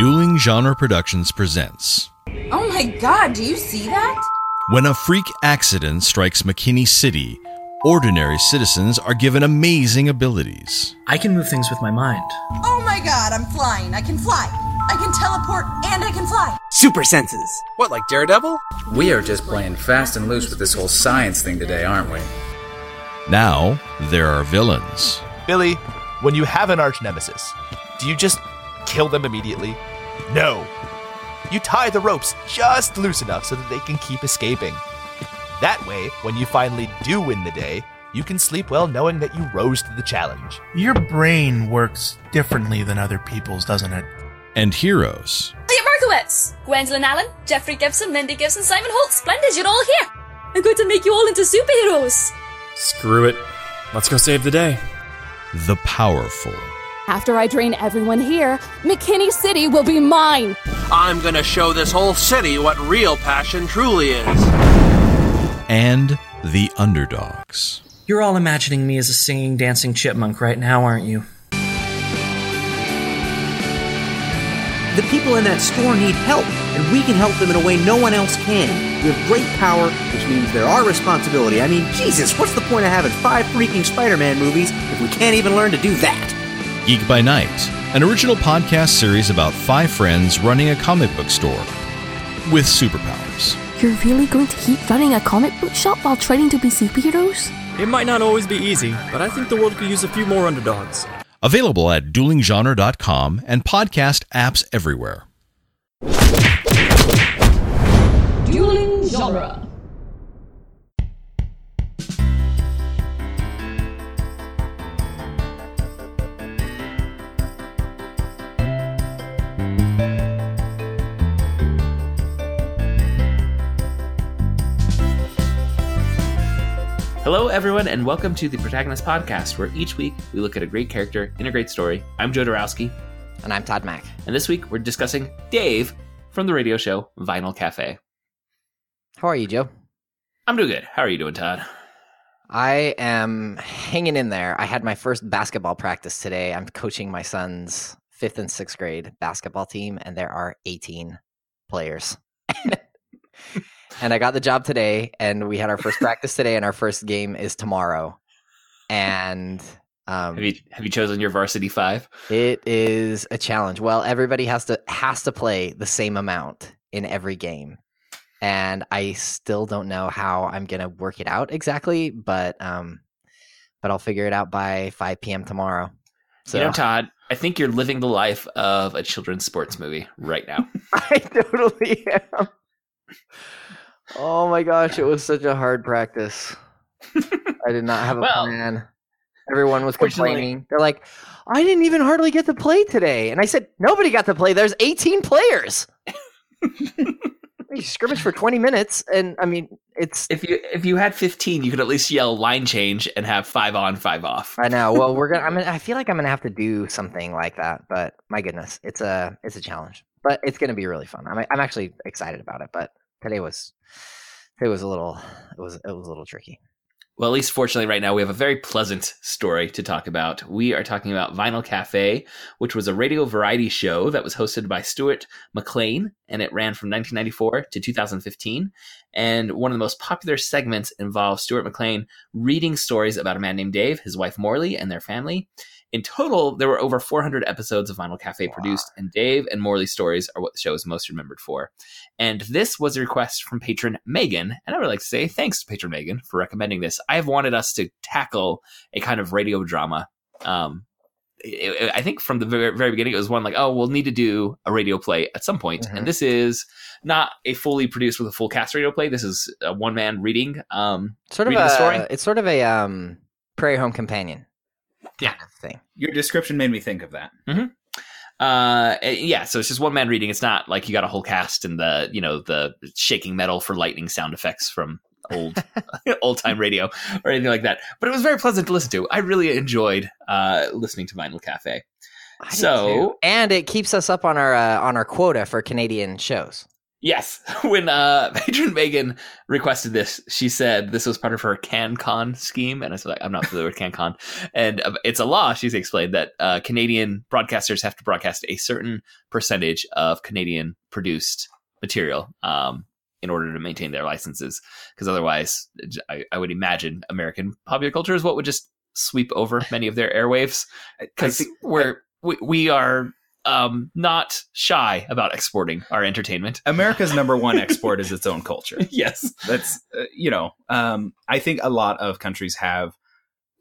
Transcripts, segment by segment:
Dueling Genre Productions presents Oh my god, do you see that? When a freak accident strikes McKinney City, ordinary citizens are given amazing abilities. I can move things with my mind. Oh my god, I'm flying. I can fly. I can teleport and I can fly. Super senses. What, like Daredevil? We are just playing fast and loose with this whole science thing today, aren't we? Now, there are villains. Billy, when you have an arch nemesis, do you just kill them immediately? No. You tie the ropes just loose enough so that they can keep escaping. That way, when you finally do win the day, you can sleep well knowing that you rose to the challenge. Your brain works differently than other people's, doesn't it? And heroes. Elliot Markowitz, Gwendolyn Allen, Jeffrey Gibson, Lindy Gibson, Simon Holt. Splendid, you're all here. I'm going to make you all into superheroes. Screw it. Let's go save the day. The powerful. After I drain everyone here, McKinney City will be mine. I'm gonna show this whole city what real passion truly is. And the underdogs. You're all imagining me as a singing, dancing chipmunk right now, aren't you? The people in that store need help, and we can help them in a way no one else can. We have great power, which means there are responsibility. I mean, Jesus, what's the point of having five freaking Spider Man movies if we can't even learn to do that? Geek by Night, an original podcast series about five friends running a comic book store with superpowers. You're really going to keep running a comic book shop while trying to be superheroes? It might not always be easy, but I think the world could use a few more underdogs. Available at duelinggenre.com and podcast apps everywhere. Dueling Genre. Everyone, and welcome to the Protagonist Podcast, where each week we look at a great character in a great story. I'm Joe Dorowski. And I'm Todd Mack. And this week we're discussing Dave from the radio show Vinyl Cafe. How are you, Joe? I'm doing good. How are you doing, Todd? I am hanging in there. I had my first basketball practice today. I'm coaching my son's fifth and sixth grade basketball team, and there are 18 players. and I got the job today, and we had our first practice today, and our first game is tomorrow. And um, have you have you chosen your varsity five? It is a challenge. Well, everybody has to has to play the same amount in every game, and I still don't know how I'm gonna work it out exactly, but um, but I'll figure it out by 5 p.m. tomorrow. So, you know, Todd, I think you're living the life of a children's sports movie right now. I totally am. Oh my gosh, it was such a hard practice. I did not have a well, plan. Everyone was complaining. They're like, I didn't even hardly get to play today. And I said, nobody got to play. There's 18 players. you scrimmage for 20 minutes. And I mean, it's. If you if you had 15, you could at least yell line change and have five on, five off. I know. Well, we're to, I mean, I feel like I'm going to have to do something like that. But my goodness, it's a, it's a challenge. But it's going to be really fun. I'm, I'm actually excited about it. But today was it was a little it was it was a little tricky. Well, at least fortunately, right now we have a very pleasant story to talk about. We are talking about Vinyl Cafe, which was a radio variety show that was hosted by Stuart McLean, and it ran from 1994 to 2015. And one of the most popular segments involves Stuart McLean reading stories about a man named Dave, his wife Morley, and their family. In total, there were over 400 episodes of Vinyl Cafe wow. produced, and Dave and Morley's stories are what the show is most remembered for. And this was a request from patron Megan, and I would like to say thanks to patron Megan for recommending this. I have wanted us to tackle a kind of radio drama. Um, it, it, I think from the very, very, beginning, it was one like, oh, we'll need to do a radio play at some point. Mm-hmm. and this is not a fully produced with a full cast radio play. This is a one man reading, um, sort of a story. It's sort of a um, Prairie Home Companion yeah thing. Your description made me think of that. Mm-hmm. Uh, yeah, so it's just one man reading. It's not like you got a whole cast and the you know the shaking metal for lightning sound effects from old old time radio or anything like that. But it was very pleasant to listen to. I really enjoyed uh, listening to Vinyl Cafe. I so and it keeps us up on our uh, on our quota for Canadian shows. Yes, when uh, patron Megan requested this, she said this was part of her CanCon scheme, and I said I'm not familiar with CanCon, and uh, it's a law. She's explained that uh, Canadian broadcasters have to broadcast a certain percentage of Canadian produced material um, in order to maintain their licenses, because otherwise, I, I, would imagine American popular culture is what would just sweep over many of their airwaves, because we're we, we are um, not shy about exporting our entertainment. America's number one export is its own culture. yes, that's uh, you know. Um, I think a lot of countries have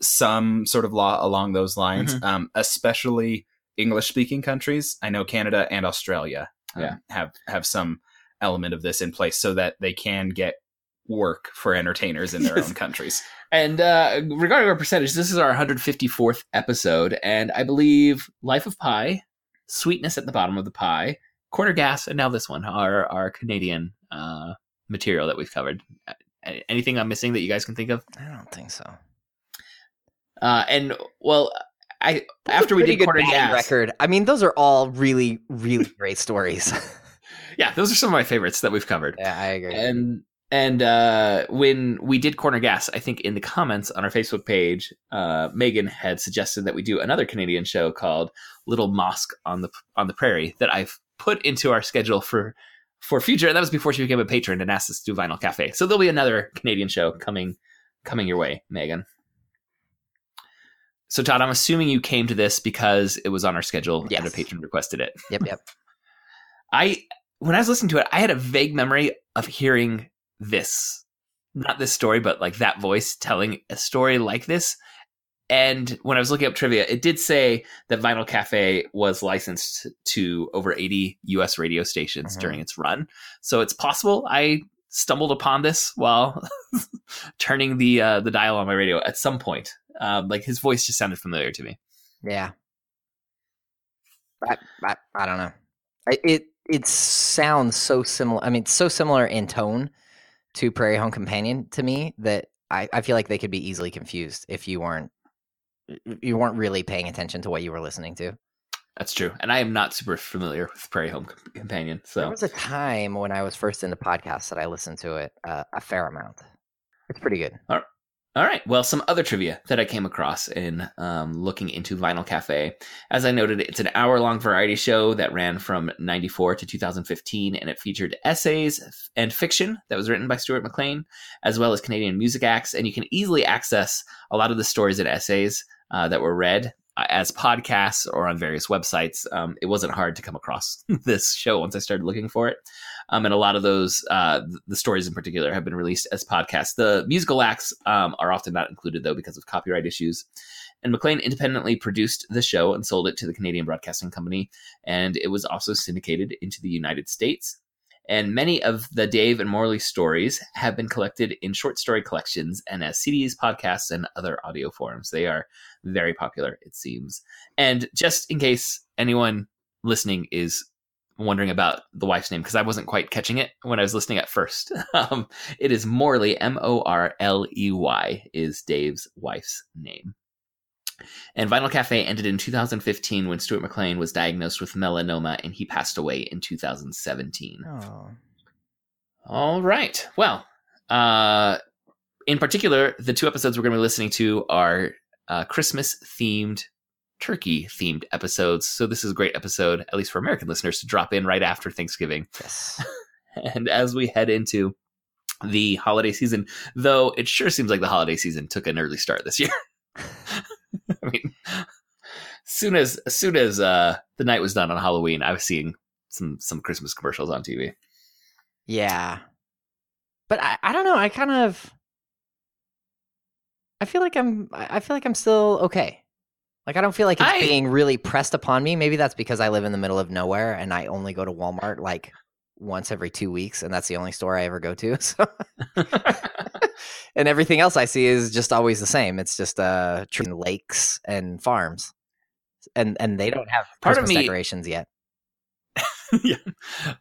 some sort of law along those lines, mm-hmm. um, especially English-speaking countries. I know Canada and Australia um, yeah. have have some element of this in place so that they can get work for entertainers in their own countries. And uh, regarding our percentage, this is our 154th episode, and I believe Life of Pi sweetness at the bottom of the pie, Corner Gas, and now this one, our our Canadian uh, material that we've covered. Anything I'm missing that you guys can think of? I don't think so. Uh, and well, I after we did Corner Gas record. I mean, those are all really, really great stories. yeah, those are some of my favorites that we've covered. Yeah, I agree. And and uh, when we did Corner Gas, I think in the comments on our Facebook page, uh, Megan had suggested that we do another Canadian show called Little Mosque on the on the Prairie that I've put into our schedule for for future. And that was before she became a patron and asked us to do Vinyl Cafe. So there'll be another Canadian show coming coming your way, Megan. So Todd, I'm assuming you came to this because it was on our schedule yes. and a patron requested it. Yep, yep. I when I was listening to it, I had a vague memory of hearing this. Not this story but like that voice telling a story like this. And when i was looking up trivia it did say that vinyl cafe was licensed to over 80 us radio stations mm-hmm. during its run. So it's possible i stumbled upon this while turning the uh, the dial on my radio at some point. Um, like his voice just sounded familiar to me. Yeah. I, I, I don't know. It it sounds so similar i mean so similar in tone to Prairie Home Companion to me that I, I feel like they could be easily confused if you weren't you weren't really paying attention to what you were listening to. That's true, and I am not super familiar with Prairie Home Companion. So there was a time when I was first into podcasts that I listened to it uh, a fair amount. It's pretty good. All right. All right. Well, some other trivia that I came across in um, looking into Vinyl Cafe. As I noted, it's an hour long variety show that ran from 94 to 2015, and it featured essays and fiction that was written by Stuart McLean, as well as Canadian music acts. And you can easily access a lot of the stories and essays uh, that were read as podcasts or on various websites. Um, it wasn't hard to come across this show once I started looking for it. Um, and a lot of those, uh, the stories in particular, have been released as podcasts. The musical acts um, are often not included, though, because of copyright issues. And McLean independently produced the show and sold it to the Canadian Broadcasting Company. And it was also syndicated into the United States. And many of the Dave and Morley stories have been collected in short story collections and as CDs, podcasts, and other audio forms. They are very popular, it seems. And just in case anyone listening is wondering about the wife's name because I wasn't quite catching it when I was listening at first. Um, it is Morley, M O R L E Y, is Dave's wife's name. And Vinyl Cafe ended in 2015 when Stuart McLean was diagnosed with melanoma and he passed away in 2017. Oh. All right. Well, uh, in particular, the two episodes we're going to be listening to are uh, Christmas themed turkey themed episodes. So this is a great episode, at least for American listeners, to drop in right after Thanksgiving. Yes. and as we head into the holiday season, though it sure seems like the holiday season took an early start this year. I mean, as soon as as soon as uh, the night was done on Halloween, I was seeing some some Christmas commercials on TV. Yeah, but I, I don't know. I kind of I feel like I'm I feel like I'm still okay. Like I don't feel like it's I, being really pressed upon me. Maybe that's because I live in the middle of nowhere and I only go to Walmart like once every two weeks, and that's the only store I ever go to. So, and everything else I see is just always the same. It's just uh, lakes and farms, and and they don't have part Christmas of me, decorations yet. yeah.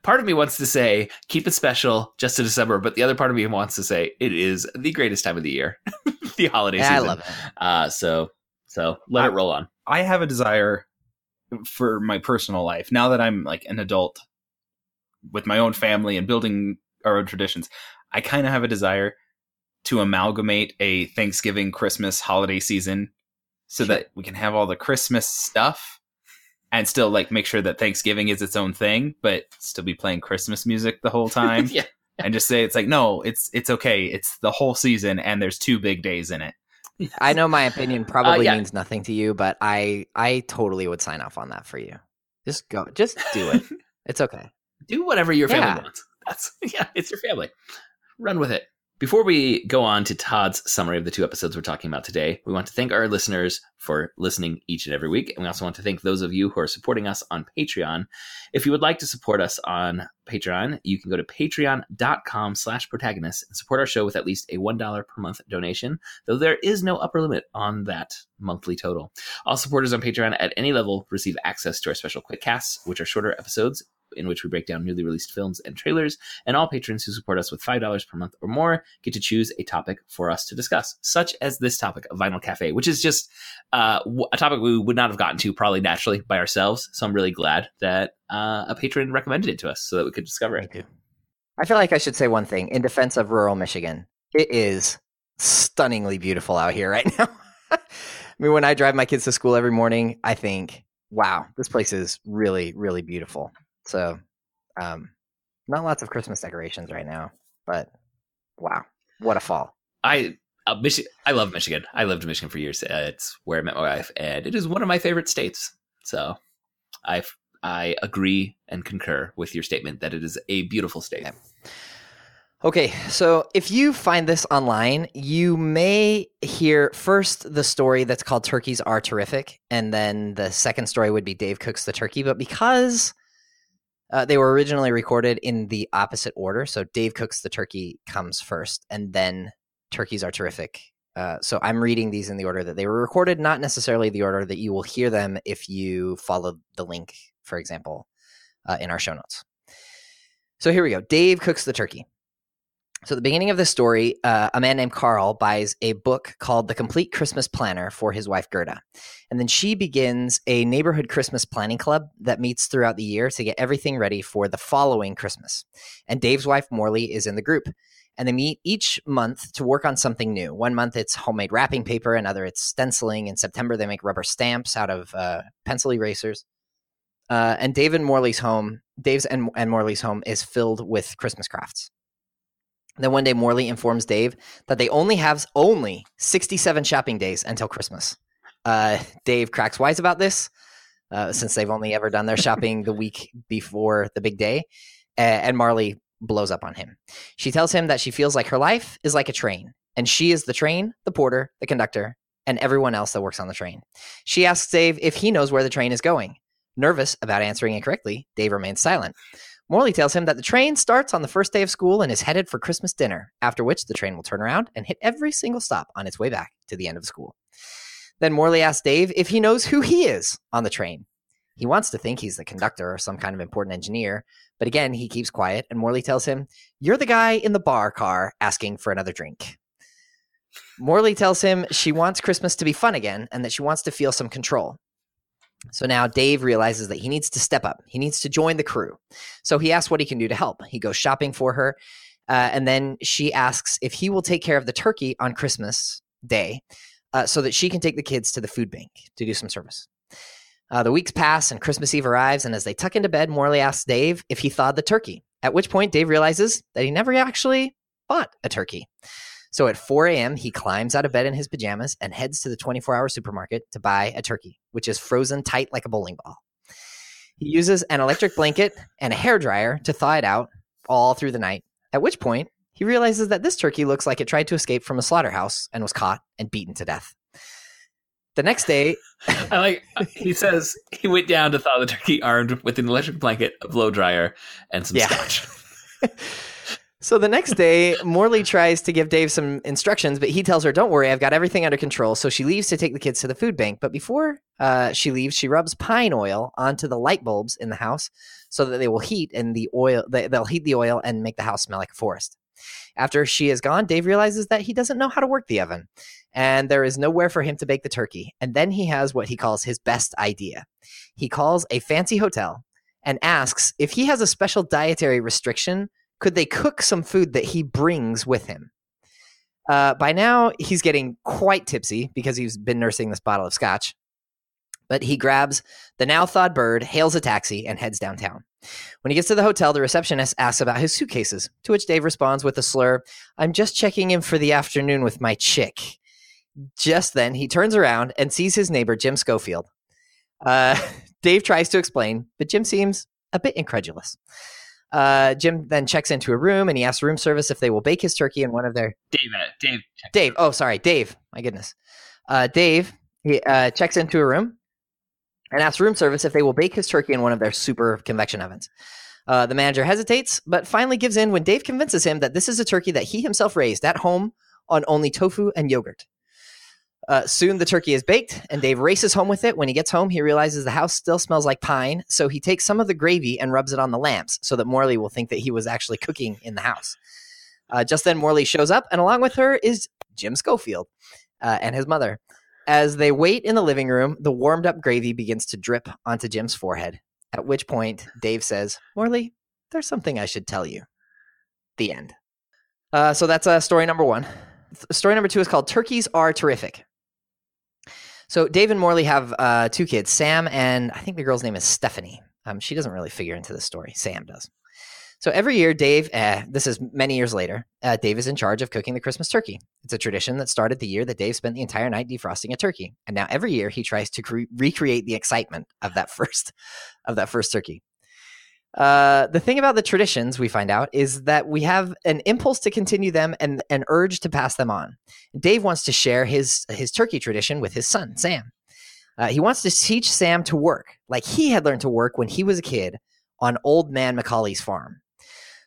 Part of me wants to say keep it special just to December, but the other part of me wants to say it is the greatest time of the year, the holiday yeah, season. I love it. Uh, so so let I, it roll on. I have a desire for my personal life now that I'm like an adult with my own family and building our own traditions. I kind of have a desire to amalgamate a Thanksgiving, Christmas, holiday season so sure. that we can have all the Christmas stuff and still like make sure that Thanksgiving is its own thing, but still be playing Christmas music the whole time. yeah. And just say it's like, no, it's it's okay. It's the whole season and there's two big days in it. I know my opinion probably uh, yeah. means nothing to you, but I I totally would sign off on that for you. Just go, just do it. it's okay. Do whatever your family yeah. wants. That's yeah, it's your family. Run with it. Before we go on to Todd's summary of the two episodes we're talking about today, we want to thank our listeners for listening each and every week. And we also want to thank those of you who are supporting us on Patreon. If you would like to support us on Patreon, you can go to patreon.com slash protagonist and support our show with at least a $1 per month donation, though there is no upper limit on that monthly total. All supporters on Patreon at any level receive access to our special quick casts, which are shorter episodes in which we break down newly released films and trailers. And all patrons who support us with $5 per month or more get to choose a topic for us to discuss, such as this topic of Vinyl Cafe, which is just uh, a topic we would not have gotten to probably naturally by ourselves. So I'm really glad that uh, a patron recommended it to us so that we could discover it. I feel like I should say one thing in defense of rural Michigan. It is stunningly beautiful out here right now. I mean, when I drive my kids to school every morning, I think, wow, this place is really, really beautiful. So, um, not lots of Christmas decorations right now, but wow, what a fall! I uh, Michi- I love Michigan. I lived in Michigan for years. Uh, it's where I met my wife, and it is one of my favorite states. So, I I agree and concur with your statement that it is a beautiful state. Yeah. Okay, so if you find this online, you may hear first the story that's called Turkeys Are Terrific, and then the second story would be Dave Cooks the Turkey. But because uh, they were originally recorded in the opposite order. So Dave Cooks the Turkey comes first, and then Turkeys Are Terrific. Uh, so I'm reading these in the order that they were recorded, not necessarily the order that you will hear them if you follow the link, for example, uh, in our show notes. So here we go. Dave Cooks the Turkey. So, at the beginning of the story, uh, a man named Carl buys a book called The Complete Christmas Planner for his wife Gerda. And then she begins a neighborhood Christmas planning club that meets throughout the year to get everything ready for the following Christmas. And Dave's wife Morley is in the group. And they meet each month to work on something new. One month it's homemade wrapping paper, another it's stenciling. In September, they make rubber stamps out of uh, pencil erasers. Uh, and Dave and Morley's home, Dave's and, and Morley's home is filled with Christmas crafts. Then one day, Morley informs Dave that they only have only 67 shopping days until Christmas. Uh, Dave cracks wise about this, uh, since they've only ever done their shopping the week before the big day. Uh, and Morley blows up on him. She tells him that she feels like her life is like a train, and she is the train, the porter, the conductor, and everyone else that works on the train. She asks Dave if he knows where the train is going. Nervous about answering incorrectly, Dave remains silent. Morley tells him that the train starts on the first day of school and is headed for Christmas dinner, after which the train will turn around and hit every single stop on its way back to the end of school. Then Morley asks Dave if he knows who he is on the train. He wants to think he's the conductor or some kind of important engineer, but again, he keeps quiet, and Morley tells him, You're the guy in the bar car asking for another drink. Morley tells him she wants Christmas to be fun again and that she wants to feel some control. So now Dave realizes that he needs to step up. He needs to join the crew. So he asks what he can do to help. He goes shopping for her. Uh, and then she asks if he will take care of the turkey on Christmas Day uh, so that she can take the kids to the food bank to do some service. Uh, the weeks pass and Christmas Eve arrives. And as they tuck into bed, Morley asks Dave if he thawed the turkey, at which point Dave realizes that he never actually bought a turkey. So at 4 a.m., he climbs out of bed in his pajamas and heads to the 24 hour supermarket to buy a turkey, which is frozen tight like a bowling ball. He uses an electric blanket and a hair dryer to thaw it out all through the night, at which point he realizes that this turkey looks like it tried to escape from a slaughterhouse and was caught and beaten to death. The next day, I like uh, he says he went down to thaw the turkey armed with an electric blanket, a blow dryer, and some yeah. scotch. So the next day, Morley tries to give Dave some instructions, but he tells her, "Don't worry, I've got everything under control." So she leaves to take the kids to the food bank. But before uh, she leaves, she rubs pine oil onto the light bulbs in the house so that they will heat and the oil they'll heat the oil and make the house smell like a forest. After she is gone, Dave realizes that he doesn't know how to work the oven, and there is nowhere for him to bake the turkey. And then he has what he calls his best idea. He calls a fancy hotel and asks if he has a special dietary restriction, could they cook some food that he brings with him? Uh, by now, he's getting quite tipsy because he's been nursing this bottle of scotch. But he grabs the now thawed bird, hails a taxi, and heads downtown. When he gets to the hotel, the receptionist asks about his suitcases, to which Dave responds with a slur I'm just checking in for the afternoon with my chick. Just then, he turns around and sees his neighbor, Jim Schofield. Uh, Dave tries to explain, but Jim seems a bit incredulous. Uh, Jim then checks into a room and he asks room service if they will bake his turkey in one of their. Dave, uh, Dave, Dave. Oh, sorry, Dave. My goodness. Uh, Dave he, uh, checks into a room and asks room service if they will bake his turkey in one of their super convection ovens. Uh, the manager hesitates, but finally gives in when Dave convinces him that this is a turkey that he himself raised at home on only tofu and yogurt. Uh, soon the turkey is baked, and Dave races home with it. When he gets home, he realizes the house still smells like pine, so he takes some of the gravy and rubs it on the lamps so that Morley will think that he was actually cooking in the house. Uh, just then, Morley shows up, and along with her is Jim Schofield uh, and his mother. As they wait in the living room, the warmed up gravy begins to drip onto Jim's forehead, at which point Dave says, Morley, there's something I should tell you. The end. Uh, so that's uh, story number one. Story number two is called Turkeys Are Terrific. So Dave and Morley have uh, two kids, Sam and I think the girl's name is Stephanie. Um, she doesn't really figure into the story. Sam does. So every year, Dave, uh, this is many years later, uh, Dave is in charge of cooking the Christmas turkey. It's a tradition that started the year that Dave spent the entire night defrosting a turkey, and now every year he tries to cre- recreate the excitement of that first of that first turkey. Uh, the thing about the traditions we find out is that we have an impulse to continue them and an urge to pass them on. Dave wants to share his his turkey tradition with his son Sam. Uh, he wants to teach Sam to work like he had learned to work when he was a kid on Old Man McCauley's farm.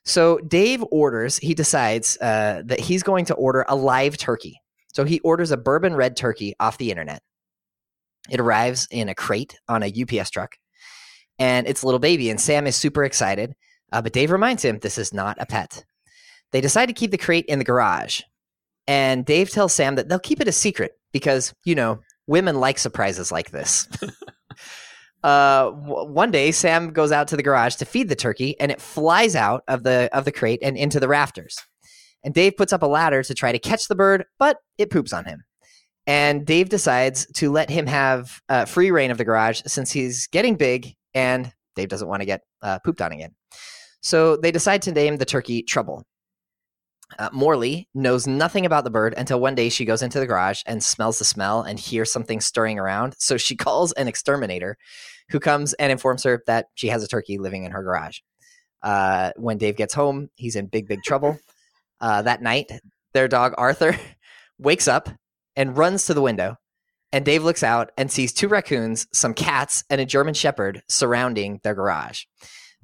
So Dave orders, he decides uh, that he's going to order a live turkey. So he orders a bourbon red turkey off the internet. It arrives in a crate on a UPS truck, and it's a little baby. And Sam is super excited, uh, but Dave reminds him this is not a pet. They decide to keep the crate in the garage, and Dave tells Sam that they'll keep it a secret because you know women like surprises like this. uh, w- one day Sam goes out to the garage to feed the turkey, and it flies out of the of the crate and into the rafters. And Dave puts up a ladder to try to catch the bird, but it poops on him. And Dave decides to let him have uh, free reign of the garage since he's getting big, and Dave doesn't want to get uh, pooped on again. So they decide to name the turkey Trouble. Uh, Morley knows nothing about the bird until one day she goes into the garage and smells the smell and hears something stirring around. So she calls an exterminator who comes and informs her that she has a turkey living in her garage. Uh, when Dave gets home, he's in big, big trouble. Uh, that night, their dog Arthur wakes up and runs to the window. And Dave looks out and sees two raccoons, some cats, and a German Shepherd surrounding their garage.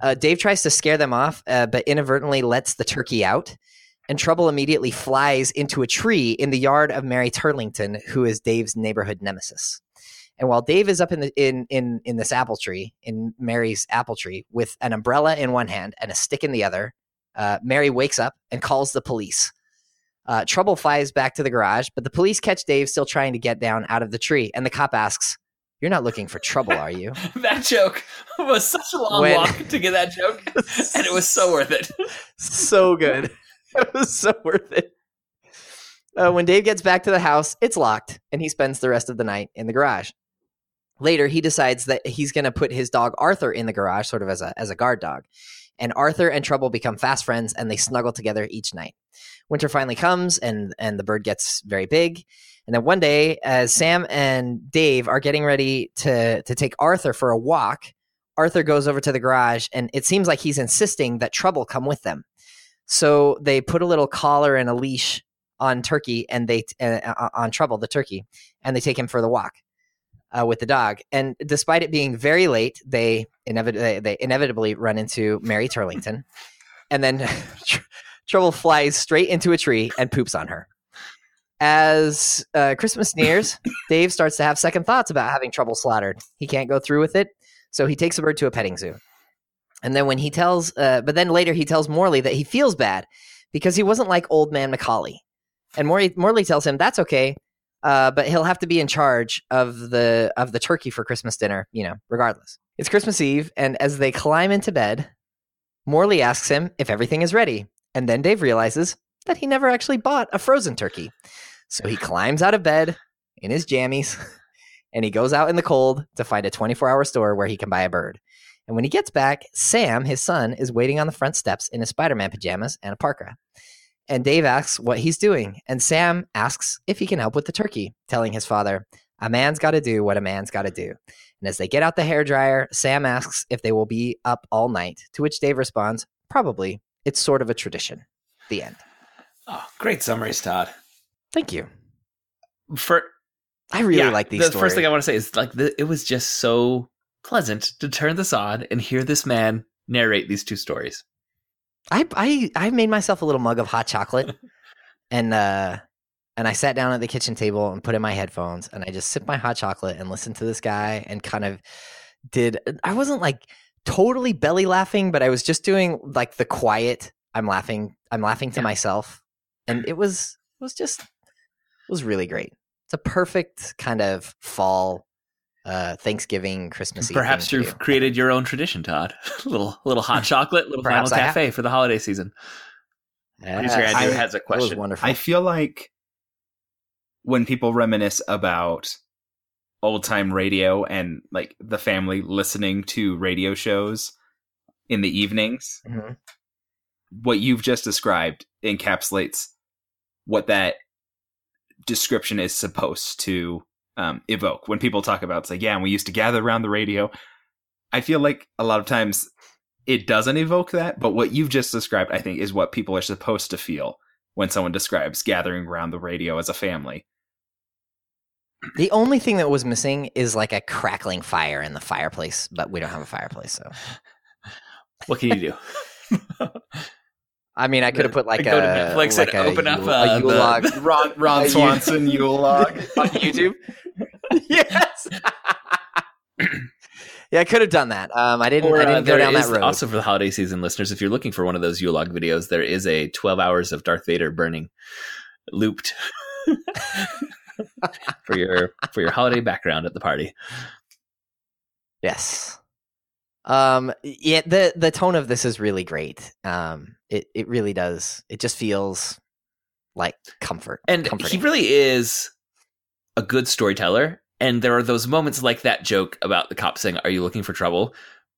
Uh, Dave tries to scare them off, uh, but inadvertently lets the turkey out and Trouble immediately flies into a tree in the yard of Mary Turlington, who is Dave's neighborhood nemesis. And while Dave is up in the in in in this apple tree, in Mary's apple tree, with an umbrella in one hand and a stick in the other, uh, Mary wakes up and calls the police. Uh, Trouble flies back to the garage, but the police catch Dave still trying to get down out of the tree, and the cop asks, "You're not looking for trouble, are you?" that joke was such a long when... walk to get that joke, and it was so worth it. so good. it was so worth it. Uh, when Dave gets back to the house, it's locked, and he spends the rest of the night in the garage. Later, he decides that he's going to put his dog Arthur in the garage, sort of as a as a guard dog. And Arthur and Trouble become fast friends, and they snuggle together each night. Winter finally comes, and and the bird gets very big. And then one day, as Sam and Dave are getting ready to to take Arthur for a walk, Arthur goes over to the garage, and it seems like he's insisting that Trouble come with them. So they put a little collar and a leash on Turkey, and they uh, uh, on Trouble the turkey, and they take him for the walk uh, with the dog. And despite it being very late, they inevitably they inevitably run into Mary Turlington, and then Trouble flies straight into a tree and poops on her. As uh, Christmas nears, Dave starts to have second thoughts about having Trouble slaughtered. He can't go through with it, so he takes the bird to a petting zoo. And then when he tells, uh, but then later he tells Morley that he feels bad because he wasn't like old man McCauley. And Morley, Morley tells him that's okay, uh, but he'll have to be in charge of the of the turkey for Christmas dinner, you know, regardless. It's Christmas Eve, and as they climb into bed, Morley asks him if everything is ready, and then Dave realizes that he never actually bought a frozen turkey. So he climbs out of bed in his jammies and he goes out in the cold to find a 24 hour store where he can buy a bird. And when he gets back, Sam, his son, is waiting on the front steps in his Spider Man pajamas and a parka. And Dave asks what he's doing, and Sam asks if he can help with the turkey, telling his father, A man's got to do what a man's got to do. And as they get out the hair dryer, Sam asks if they will be up all night, to which Dave responds, Probably. It's sort of a tradition. The end. Oh, great summaries, Todd. Thank you. For I really yeah, like these. The first thing I want to say is like the, it was just so pleasant to turn this on and hear this man narrate these two stories. I I I made myself a little mug of hot chocolate, and uh, and I sat down at the kitchen table and put in my headphones, and I just sipped my hot chocolate and listened to this guy, and kind of did. I wasn't like totally belly laughing, but I was just doing like the quiet. I'm laughing. I'm laughing to yeah. myself, and it was it was just it was really great. It's a perfect kind of fall uh, Thanksgiving, Christmas. Perhaps you've created your own tradition, Todd. little little hot chocolate, little Perhaps Vinyl Cafe for the holiday season. Yes. Producer Andrew has a question. wonderful. I feel like when people reminisce about old time radio and like the family listening to radio shows in the evenings, mm-hmm. what you've just described encapsulates what that description is supposed to um, evoke. When people talk about it's like yeah and we used to gather around the radio. I feel like a lot of times it doesn't evoke that but what you've just described i think is what people are supposed to feel when someone describes gathering around the radio as a family. The only thing that was missing is like a crackling fire in the fireplace but we don't have a fireplace so. What can you do I mean, I could have put like go a to Netflix like and a, open up Yule- uh, a Yule log ron, ron swanson yule log on YouTube. yes. yeah, I could have done that. Um, I didn't. Or, I uh, didn't go down that road. also for the holiday season listeners, if you're looking for one of those Yule log videos, there is a 12 hours of Darth Vader burning looped for your for your holiday background at the party. Yes. Um. Yeah. The the tone of this is really great. Um. It it really does. It just feels like comfort. And comforting. he really is a good storyteller. And there are those moments like that joke about the cop saying, Are you looking for trouble?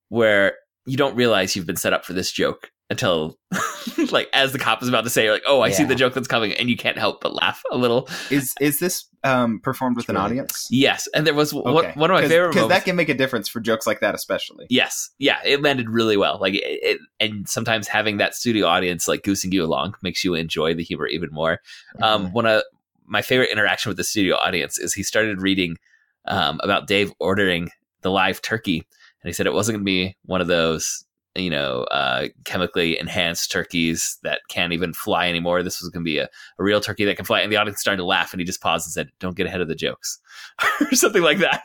where you don't realize you've been set up for this joke until like as the cop is about to say, you're like, Oh, I see the joke that's coming, and you can't help but laugh a little. is is this um, performed with an audience Yes. And there was one, one of my favorite because that can make a difference for jokes like that especially Yes, yeah, it landed really well. Like, it, it, and sometimes having that studio audience like goosing you along makes you enjoy the humor even more. Um, one of my favorite interaction with the studio audience is he started reading um, about Dave ordering the live turkey, and he said it wasn't going to be one of those you know uh, chemically enhanced turkeys that can't even fly anymore. This was going to be a, a real turkey that can fly, and the audience started to laugh, and he just paused and said, "Don't get ahead of the jokes," or something like that.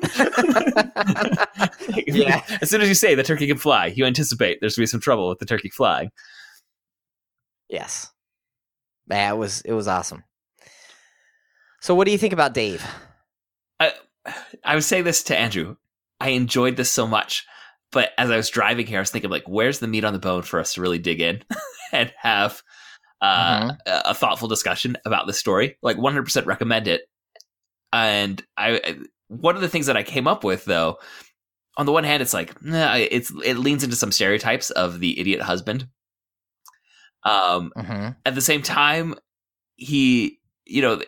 Yeah. As soon as you say the turkey can fly, you anticipate there's going to be some trouble with the turkey flying. Yes. Yeah, it was it was awesome. So, what do you think about Dave? I, I was saying this to Andrew. I enjoyed this so much, but as I was driving here, I was thinking like, where's the meat on the bone for us to really dig in and have uh, a, a thoughtful discussion about the story? Like, 100% recommend it. And I, I- one of the things that I came up with though, on the one hand, it's like nah, it's it leans into some stereotypes of the idiot husband. Um, Mm-hmm. at the same time, he, you know,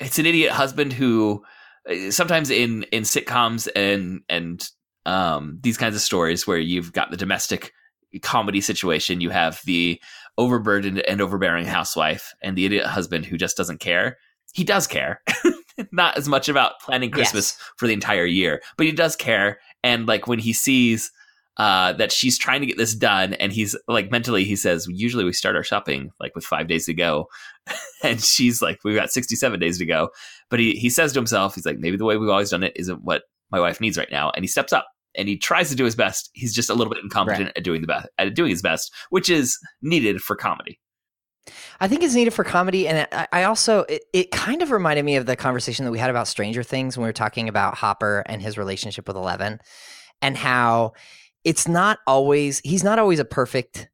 it's an idiot husband who uh, sometimes in in sitcoms and and um these kinds of stories where you've got the domestic comedy situation, you have the overburdened and overbearing housewife and the idiot husband who just doesn't care. He does care. Not as much about planning Christmas for the entire year, but he does care. And like when he sees uh, that she's trying to get this done, and he's like mentally, he says, "Usually we start our shopping like with five days to go," and she's like, "We've got sixty-seven days to go." But he he says to himself, he's like, "Maybe the way we've always done it isn't what my wife needs right now," and he steps up and he tries to do his best. He's just a little bit incompetent at doing the best at doing his best, which is needed for comedy. I think it's needed for comedy, and I, I also it, it kind of reminded me of the conversation that we had about Stranger Things when we were talking about Hopper and his relationship with Eleven, and how it's not always he's not always a perfect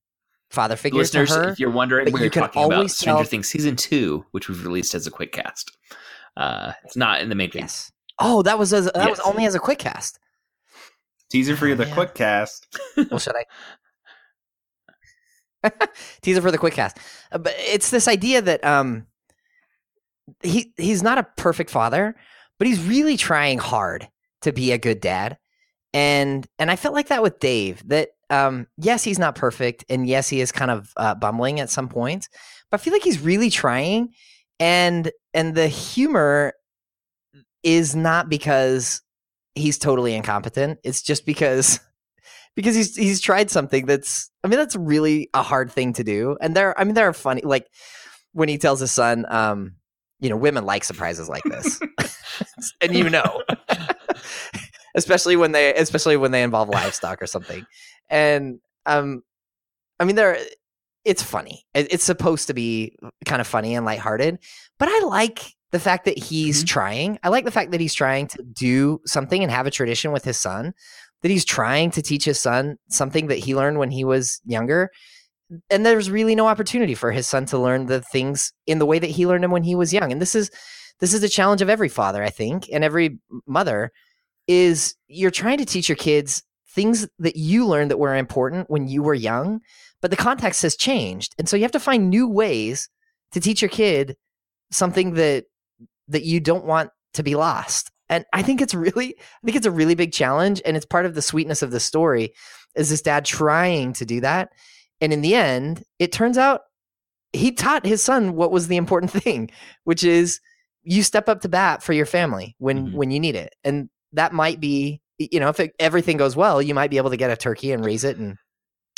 father figure Listeners, to her. if you're wondering, we're you can talking about Stranger tell- Things season two, which we've released as a quick cast. Uh, it's not in the main feed. Oh, that was as, that was only as a quick cast. Teaser for the quick cast. well, should I? Teaser for the quick cast. Uh, But it's this idea that um he he's not a perfect father, but he's really trying hard to be a good dad. And and I felt like that with Dave that um yes, he's not perfect and yes, he is kind of uh, bumbling at some points, but I feel like he's really trying and and the humor is not because he's totally incompetent. It's just because because he's he's tried something that's I mean that's really a hard thing to do. And there I mean there are funny like when he tells his son um you know women like surprises like this. and you know. especially when they especially when they involve livestock or something. And um I mean there it's funny. It- It's supposed to be kind of funny and lighthearted, but I like the fact that he's mm-hmm. trying. I like the fact that he's trying to do something and have a tradition with his son. That he's trying to teach his son something that he learned when he was younger. And there's really no opportunity for his son to learn the things in the way that he learned them when he was young. And this is this is the challenge of every father, I think, and every mother is you're trying to teach your kids things that you learned that were important when you were young, but the context has changed. And so you have to find new ways to teach your kid something that that you don't want to be lost. And I think it's really I think it's a really big challenge and it's part of the sweetness of the story is this dad trying to do that. And in the end, it turns out he taught his son what was the important thing, which is you step up to bat for your family when when you need it. And that might be you know if it, everything goes well, you might be able to get a turkey and raise it and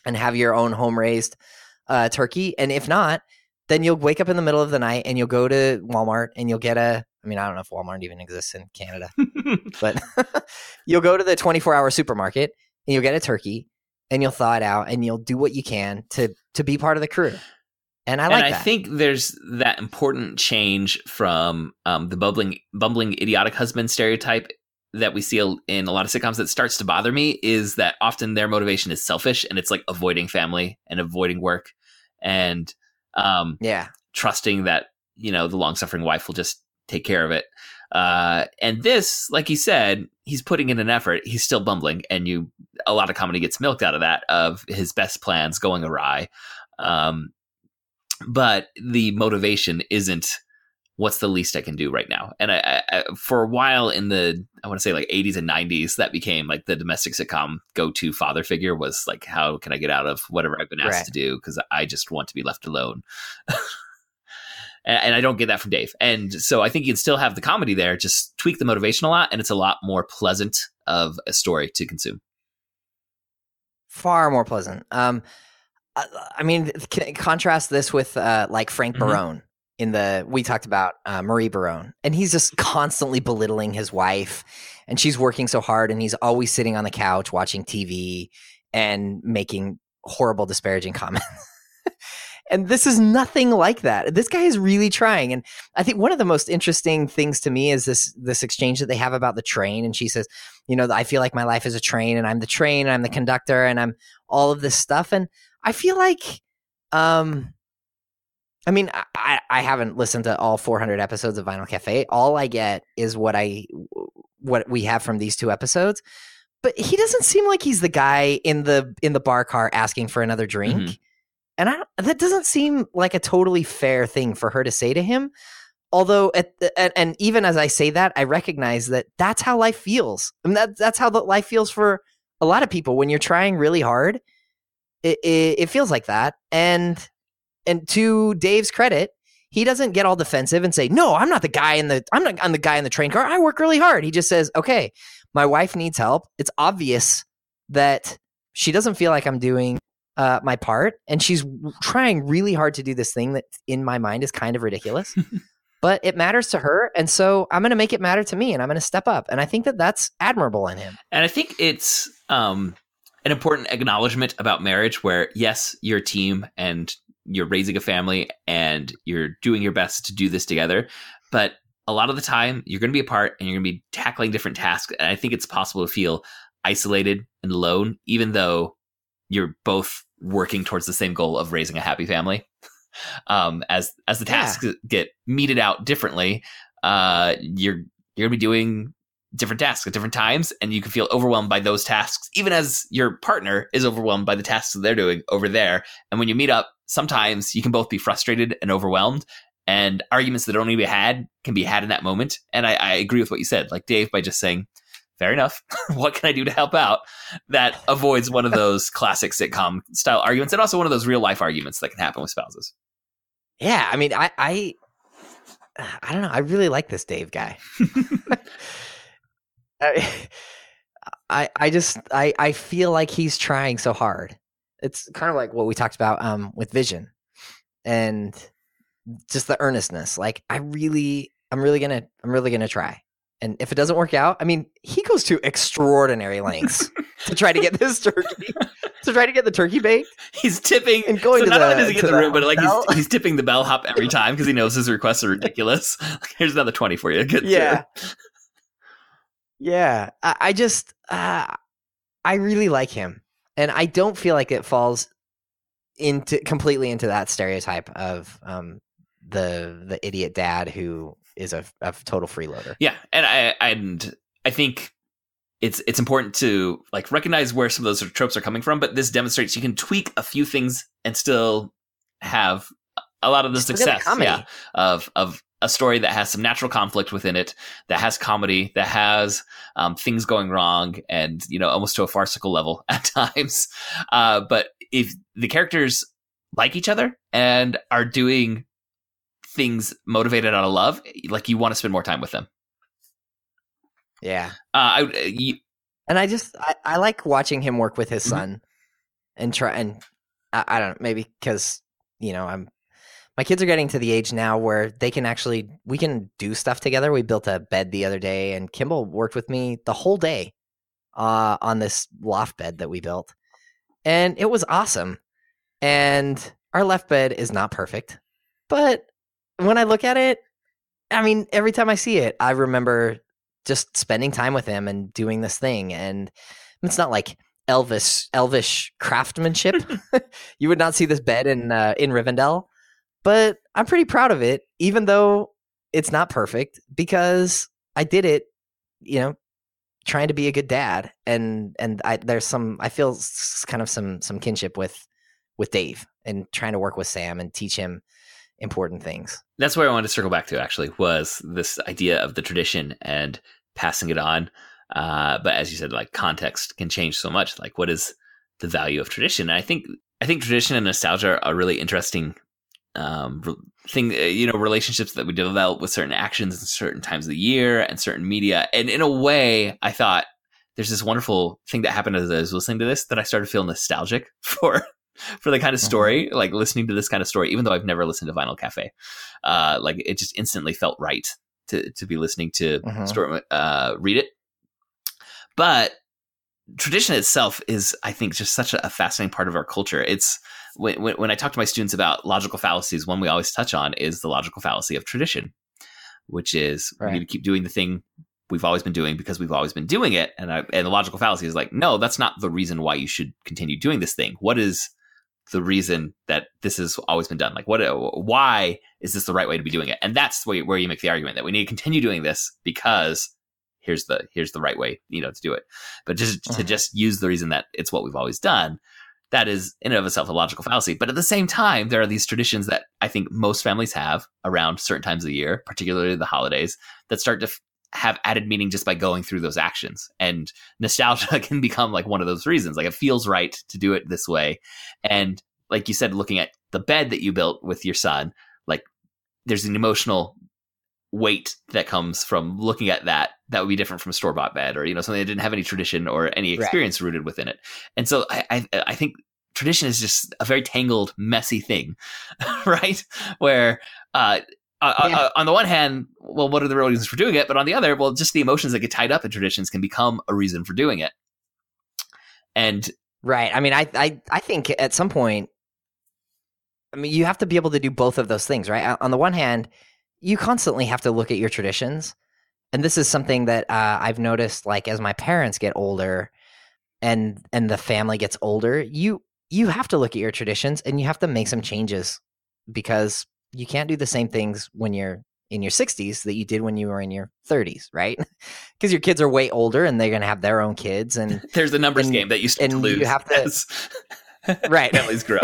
and have your own home raised uh, turkey. And if not, then you'll wake up in the middle of the night and you'll go to Walmart and you'll get a. I mean, I don't know if Walmart even exists in Canada, but you'll go to the 24 hour supermarket and you'll get a turkey and you'll thaw it out and you'll do what you can to to be part of the crew. And I like and I that. think there's that important change from um, the bumbling, bumbling, idiotic husband stereotype that we see in a lot of sitcoms that starts to bother me is that often their motivation is selfish and it's like avoiding family and avoiding work and um, yeah, trusting that you know the long suffering wife will just take care of it. Uh, and this, like he said, he's putting in an effort. He's still bumbling, and you a lot of comedy gets milked out of that of his best plans going awry. Um, but the motivation isn't what's the least I can do right now. And I, I, I for a while in the I want to say like 80s and 90s, that became like the domestic sitcom go to father figure was like, how can I get out of whatever I've been asked Right. to do because I just want to be left alone. and, and I don't get that from Dave. And so I think you can still have the comedy there, just tweak the motivation a lot, and it's a lot more pleasant of a story to consume. far more pleasant. Um, I, I mean, contrast this with uh, like Frank Mhm. Barone in the we talked about uh, Marie Barone, and he's just constantly belittling his wife, and she's working so hard, and he's always sitting on the couch watching TV and making horrible, disparaging comments. and this is nothing like that. This guy is really trying, and I think one of the most interesting things to me is this this exchange that they have about the train, and she says, you know, I feel like my life is a train, and I'm the train, and I'm the conductor, and I'm all of this stuff, and I feel like, um, I mean, I- I, haven't listened to all 400 episodes of Vinyl Cafe. All I get is what I what we have from these two episodes. But he doesn't seem like he's the guy in the in the bar car asking for another drink. Mhm. And I don't- that doesn't seem like a totally fair thing for her to say to him. Although, at the, and, and even as I say that, I recognize that that's how life feels. I mean, that, that's how the life feels for a lot of people when you're trying really hard. It, it, it feels like that. And and to Dave's credit, he doesn't get all defensive and say, "No, I'm not the guy in the I'm not I'm the guy in the train car. I work really hard." He just says, "Okay, my wife needs help. It's obvious that she doesn't feel like I'm doing uh, my part, and she's trying really hard to do this thing that, in my mind, is kind of ridiculous." but it matters to her, and so I'm going to make it matter to me, and I'm going to step up. And I think that that's admirable in him. And I think it's um, an important acknowledgement about marriage where, yes, you're a team and you're raising a family and you're doing your best to do this together. But a lot of the time, you're going to be apart and you're going to be tackling different tasks. And I think it's possible to feel isolated and alone, even though you're both working towards the same goal of raising a happy family. Um, as as the tasks yeah. get meted out differently, uh, you're you're gonna be doing different tasks at different times, and you can feel overwhelmed by those tasks, even as your partner is overwhelmed by the tasks that they're doing over there. And when you meet up, sometimes you can both be frustrated and overwhelmed, and arguments that don't need to be had can be had in that moment. And I, I agree with what you said, like Dave, by just saying, fair enough. what can I do to help out? That avoids one of those classic sitcom style arguments and also one of those real life arguments that can happen with spouses. Yeah, I mean, I, I, I don't know. I really like this Dave guy. I, I, I just, I, I feel like he's trying so hard. It's kind of like what we talked about um, with Vision, and just the earnestness. Like I really, I'm really gonna, I'm really gonna try. And if it doesn't work out, I mean, he goes to extraordinary lengths to try to get this turkey, to try to get the turkey baked. He's tipping and going so to not the, only does he get the room, but like he's, he's, tipping the bellhop every time because he knows his requests are ridiculous. Here's another twenty for you. Good. Yeah. Yeah. I, I just, uh, I really like him, and I don't feel like it falls into completely into that stereotype of um, the the idiot dad who is a, a total freeloader. Yeah, and I and I think it's it's important to like recognize where some of those tropes are coming from, but this demonstrates you can tweak a few things and still have a lot of the success yeah, of of a story that has some natural conflict within it, that has comedy, that has um, things going wrong, and you know almost to a farcical level at times. Uh, but if the characters like each other and are doing things motivated out of love, like you want to spend more time with them. Yeah. Uh, I, you, and I just I, I like watching him work with his mm-hmm. son and try and I, I don't know maybe because you know I'm my kids are getting to the age now where they can actually we can do stuff together. We built a bed the other day, and Kimball worked with me the whole day uh, on this loft bed that we built, and it was awesome. And our left bed is not perfect, but when I look at it, I mean, every time I see it, I remember just spending time with him and doing this thing. And it's not like Elvis Elvish craftsmanship. you would not see this bed in uh, in Rivendell, but I'm pretty proud of it, even though it's not perfect because I did it. You know, trying to be a good dad, and and I, there's some I feel kind of some some kinship with with Dave and trying to work with Sam and teach him important things. That's where I wanted to circle back to actually was this idea of the tradition and passing it on. Uh, but as you said, like context can change so much. Like, what is the value of tradition? And I think I think tradition and nostalgia are really interesting um, thing. Uh, you know, relationships that we develop with certain actions in certain times of the year and certain media. And in a way, I thought there's this wonderful thing that happened as I was listening to this that I started to feel nostalgic for for the kind of story, mm-hmm. like listening to this kind of story, even though I've never listened to Vinyl Cafe. Uh, like it just instantly felt right to to be listening to mm-hmm. story, uh, read it. But tradition itself is, I think, just such a, fascinating part of our culture. It's when, when, I talk to my students about logical fallacies, one we always touch on is the logical fallacy of tradition, which is right. we need to keep doing the thing we've always been doing because we've always been doing it. And I, and the logical fallacy is like, no, that's not the reason why you should continue doing this thing. What is the reason that this has always been done. Like, what? Why is this the right way to be doing it? And that's where, where you make the argument that we need to continue doing this because here's the here's the right way, you know, to do it. But just to uh-huh. just use the reason that it's what we've always done, that is in and of itself a logical fallacy. But at the same time, there are these traditions that I think most families have around certain times of the year, particularly the holidays, that start to f- have added meaning just by going through those actions. And nostalgia can become like one of those reasons. Like it feels right to do it this way. And like you said, looking at the bed that you built with your son, like there's an emotional weight that comes from looking at that that would be different from store bought bed or you know something that didn't have any tradition or any experience right. rooted within it. And so I, I I think tradition is just a very tangled, messy thing, right? Where uh, yeah. uh, on the one hand, well, what are the real reasons for doing it? But on the other, well, just the emotions that get tied up in traditions can become a reason for doing it. And right, I mean, I, I, I think at some point, I mean, you have to be able to do both of those things, right? On the one hand, you constantly have to look at your traditions, and this is something that uh, I've noticed, like as my parents get older, and and the family gets older, you you have to look at your traditions and you have to make some changes because you can't do the same things when you're in your 60s that you did when you were in your 30s, right? Because your kids are way older and they're going to have their own kids. And there's the numbers and, game that you start to lose. You have to, right? Families grow.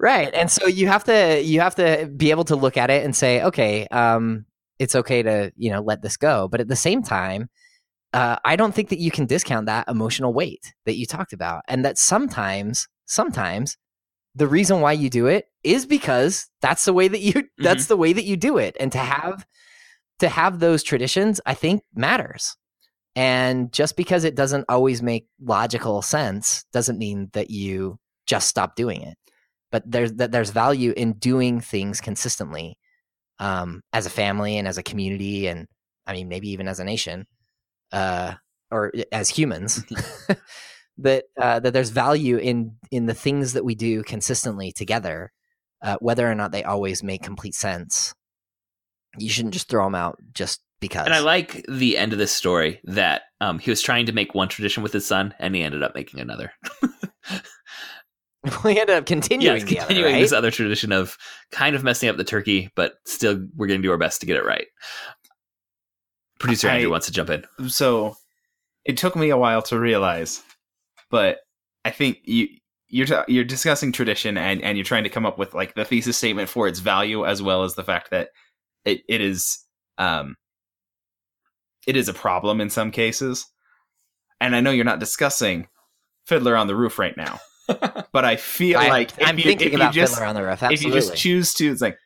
Right, and so you have to you have to be able to look at it and say, okay, um, it's okay to you know let this go, but at the same time, uh, I don't think that you can discount that emotional weight that you talked about, and that sometimes, sometimes, the reason why you do it is because that's the way that you mm-hmm. that's the way that you do it, and to have to have those traditions, I think matters. And just because it doesn't always make logical sense doesn't mean that you just stop doing it. But there's that there's value in doing things consistently um, as a family and as a community, and I mean maybe even as a nation uh, or as humans. that uh, that there's value in in the things that we do consistently together, uh, whether or not they always make complete sense. You shouldn't just throw them out just because. And I like the end of this story that um, he was trying to make one tradition with his son, and he ended up making another. we ended up continuing, yeah, continuing other, right? this other tradition of kind of messing up the turkey, but still we're going to do our best to get it right. Producer I, Andrew wants to jump in. So it took me a while to realize, but I think you you're t- you're discussing tradition and and you're trying to come up with like the thesis statement for its value as well as the fact that it it is um it is a problem in some cases. And I know you're not discussing Fiddler on the Roof right now. But I feel I, like I'm you, thinking about just, Fiddler on the Roof. Absolutely. If you just choose to, it's like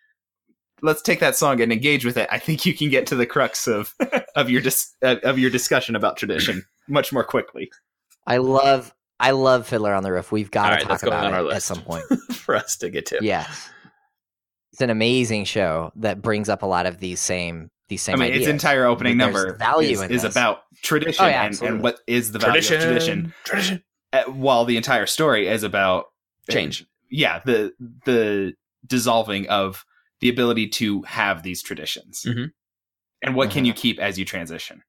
let's take that song and engage with it. I think you can get to the crux of of your dis- uh, of your discussion about tradition much more quickly. I love I love Fiddler on the Roof. We've got to right, talk about it at some point for us to get to. Yeah, it's an amazing show that brings up a lot of these same these same. I mean, ideas. its entire opening number value is, is about tradition Oh, yeah, and, and what is the value Tradition. of tradition. Tradition. Uh, while the entire story is about Change. yeah, the the dissolving of the ability to have these traditions, Mhm. and what Mm-hmm. can you keep as you transition.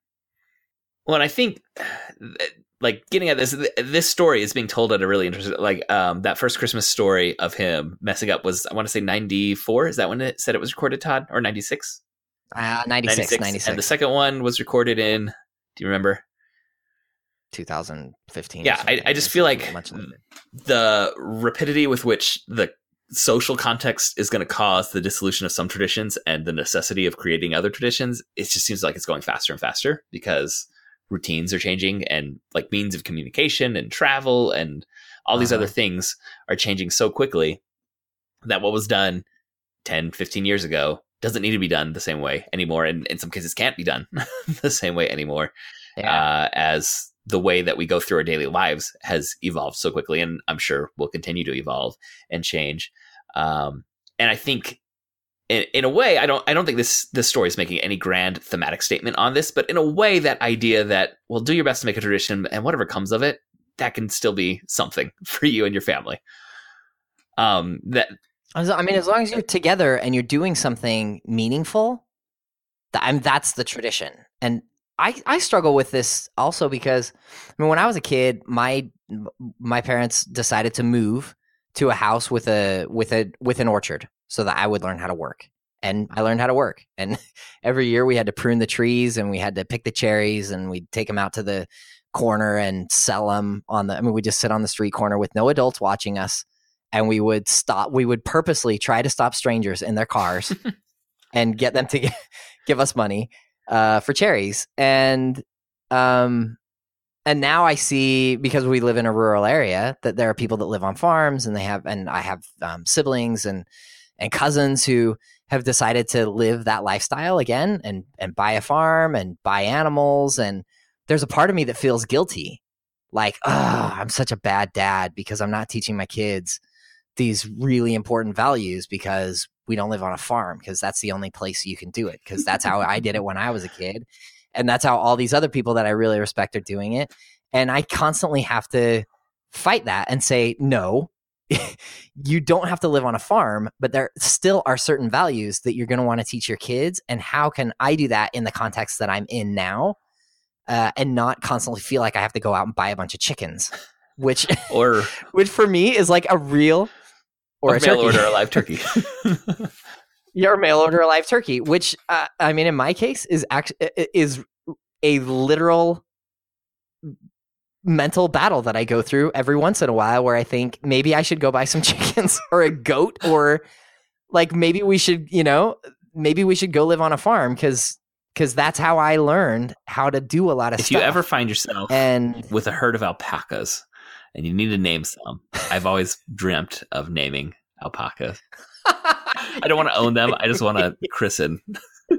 Well, and I think like getting at this this story is being told at a really interesting like um that first Christmas story of him messing up was I want to say 94 is that when it said it was recorded Todd or 96 Uh, 96, 96, and the second one was recorded in do you remember 2015. yeah I. I just feel like the rapidity with which the social context is going to cause the dissolution of some traditions and the necessity of creating other traditions it just seems like it's going faster and faster because routines are changing and like means of communication and travel and all these Uh-huh. other things are changing so quickly that what was done 10 15 years ago doesn't need to be done the same way anymore and in some cases can't be done the same way anymore Yeah. uh, as the way that we go through our daily lives has evolved so quickly and i'm sure will continue to evolve and change um, and i think in, in a way i don't i don't think this this story is making any grand thematic statement on this but in a way that idea that well do your best to make a tradition and whatever comes of it that can still be something for you and your family um that I mean, as long as you're together and you're doing something meaningful, I'm, that's the tradition. And I, I struggle with this also because, I mean, when I was a kid, my my parents decided to move to a house with a with a with an orchard so that I would learn how to work. And I learned how to work. And every year we had to prune the trees and we had to pick the cherries and we'd take them out to the corner and sell them on the. I mean, we just sit on the street corner with no adults watching us and we would stop we would purposely try to stop strangers in their cars and get them to give us money uh, for cherries. And um and now i see because we live in a rural area that there are people that live on farms and they have and i have um, siblings and and cousins who have decided to live that lifestyle again and and buy a farm and buy animals. And there's a part of me that feels guilty. Like oh i'm such a bad dad because i'm not teaching my kids these really important values because we don't live on a farm because that's the only place you can do it because that's how I did it when I was a kid and that's how all these other people that I really respect are doing it and I constantly have to fight that and say no you don't have to live on a farm but there still are certain values that you're going to want to teach your kids and how can I do that in the context that I'm in now uh, and not constantly feel like I have to go out and buy a bunch of chickens, which or which for me is like a real or, or a mail turkey. order a live turkey. Your mail order a live turkey, which uh, I mean, in my case, is actually is a literal mental battle that I go through every once in a while, where I think maybe I should go buy some chickens or a goat, or like maybe we should, you know, maybe we should go live on a farm because because that's how I learned how to do a lot of if stuff. you ever find yourself and with a herd of alpacas and you need to name some, I've always dreamt of naming alpacas. I don't want to own them. I just want to christen.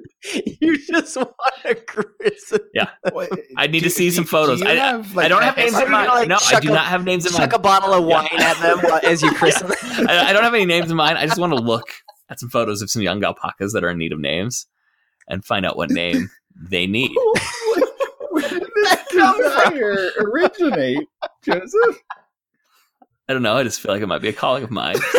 you just want to christen. Yeah, I need to see some photos. you I, have, like, I don't have names in mind. like, no, I do a- not have names in mind. chuck a bottle of Yeah. wine at them uh, as you christen them. I, I don't have any names in mind. I just want to look at some photos of some young alpacas that are in need of names and find out what name they need. Desire originate, Joseph. I don't know. I just feel like it might be a calling of mine.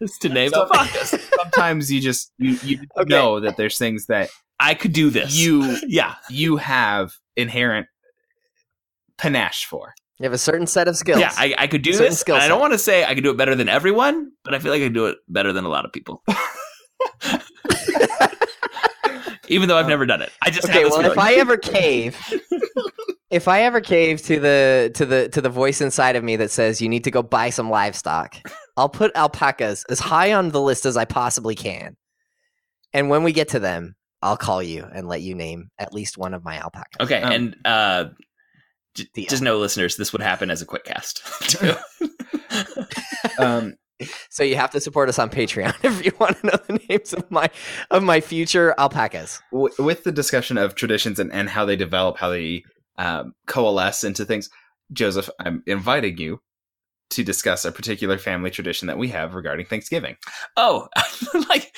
Just to name Some- alpacas. Sometimes you just you, you know that there's things that I could do this. you yeah you have inherent panache for. You have a certain set of skills. Yeah, I, I could do certain this. Skill I don't want to say I could do it better than everyone, but I feel like I could do it better than a lot of people. Even though I've never done it, I just okay. have this Well, if. I ever cave, if I ever cave to the to the to the voice inside of me that says you need to go buy some livestock, I'll put alpacas as high on the list as I possibly can. And when we get to them, I'll call you and let you name at least one of my alpacas. Okay, Um, and uh, j- just know, listeners, this would happen as a quick cast. Um, So you have to support us on Patreon if you want to know the names of my of my future alpacas. with the discussion of traditions and, and how they develop, how they um, coalesce into things, Joseph, I'm inviting you to discuss a particular family tradition that we have regarding Thanksgiving. oh, like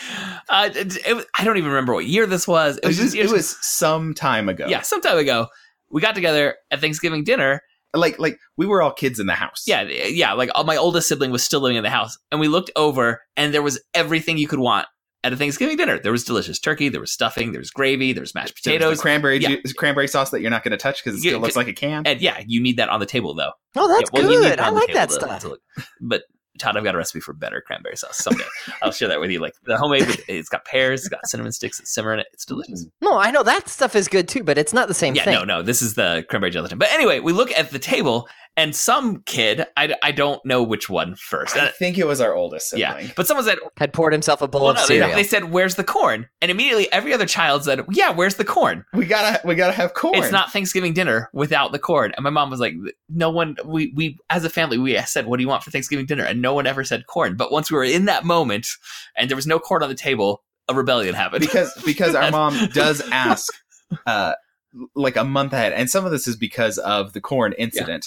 uh, it, it- I don't even remember what year this was. It was, just- it was some time ago. yeah, some time ago. We got together at Thanksgiving dinner. Like like we were all kids in the house. Yeah, yeah. Like my oldest sibling was still living in the house, and we looked over, and there was everything you could want at a Thanksgiving dinner. There was delicious turkey, there was stuffing, there was gravy, there was mashed There was potatoes, the cranberry Yeah. ju- cranberry sauce that you're not going to touch because it Yeah, still looks like a can. And yeah, you need that on the table though. Oh, that's Yeah, well, good. I like that to- stuff. look- but Todd, I've got a recipe for better cranberry sauce someday. I'll share that with you. Like the homemade, it's got pears, it's got cinnamon sticks, it's simmer in it. It's delicious. Mm. No, I know that stuff is good too, but it's not the same thing. Yeah, thing. no, no, this is the cranberry gelatin. But anyway, we look at the table, and some kid, I, I don't know which one first. I think it was our oldest yeah, but someone said, Had poured himself a bowl well, of no, cereal. they said, "Where's the corn?" And immediately, every other child said, "Yeah, where's the corn?" We gotta we gotta have corn. It's not Thanksgiving dinner without the corn. And my mom was like, "No one. We we as a family, we said, what do you want for Thanksgiving dinner?" And no one ever said corn. But once we were in that moment, and there was no corn on the table, a rebellion happened. because because our mom does ask uh like a month ahead and some of this is because of the corn incident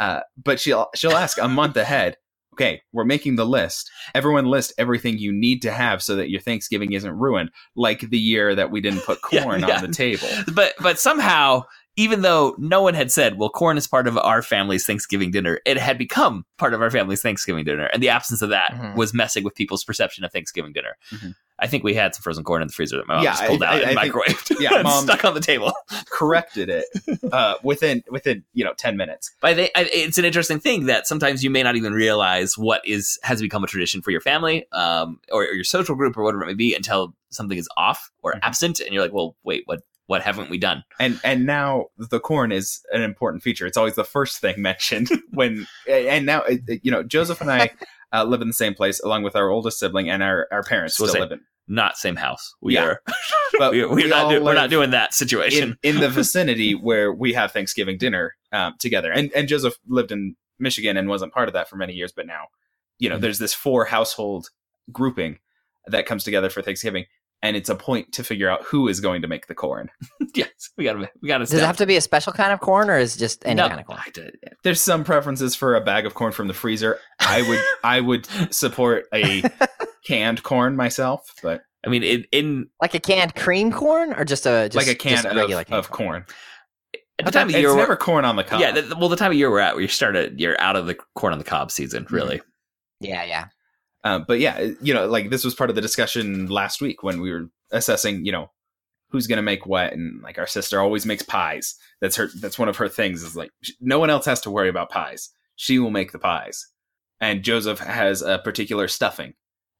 uh but she'll she'll ask a month ahead okay we're making the list everyone list everything you need to have so that your thanksgiving isn't ruined like the year that we didn't put corn yeah. on the table but but somehow even though no one had said well corn is part of our family's thanksgiving dinner it had become part of our family's thanksgiving dinner and the absence of that Mhm. was messing with people's perception of thanksgiving dinner Mhm. I think we had some frozen corn in the freezer that my mom Yeah, just pulled I- out I- and I think- microwaved yeah, and Mom- stuck on the table corrected it uh within within you know 10 minutes but think it's an interesting thing that sometimes you may not even realize what is has become a tradition for your family um, or, or your social group or whatever it may be until something is off or Mm-hmm. absent and you're like well wait what what haven't we done and and now the corn is an important feature. It's always the first thing mentioned when and now you know Joseph and I uh, live in the same place along with our oldest sibling and our our parents So still say- live in. Not same house we Yeah. are But we, we're we not do, we're not doing that situation in, in the vicinity where we have Thanksgiving dinner um, together. And and Joseph lived in Michigan and wasn't part of that for many years, but now you know Mhm. there's this four household grouping that comes together for Thanksgiving. And it's a point to figure out who is going to make the corn. yes we gotta we gotta Does it have to be a special kind of corn, or is it just any No, kind of corn? I did- There's some preferences for a bag of corn from the freezer. I would I would support a canned corn myself, but I mean in, in Like a canned cream corn, or just a just, like a can just of, regular of corn. at the time of year we're- never corn on the cob. yeah the, well the time of year we're at where you started you're out of the corn on the cob season really Yeah, yeah. Um, but yeah, you know, like this was part of the discussion last week when we were assessing, you know, who's gonna make what, and like our sister always makes pies. That's her. That's one of her things. Is like no one else has to worry about pies. She will make the pies, and Joseph has a particular stuffing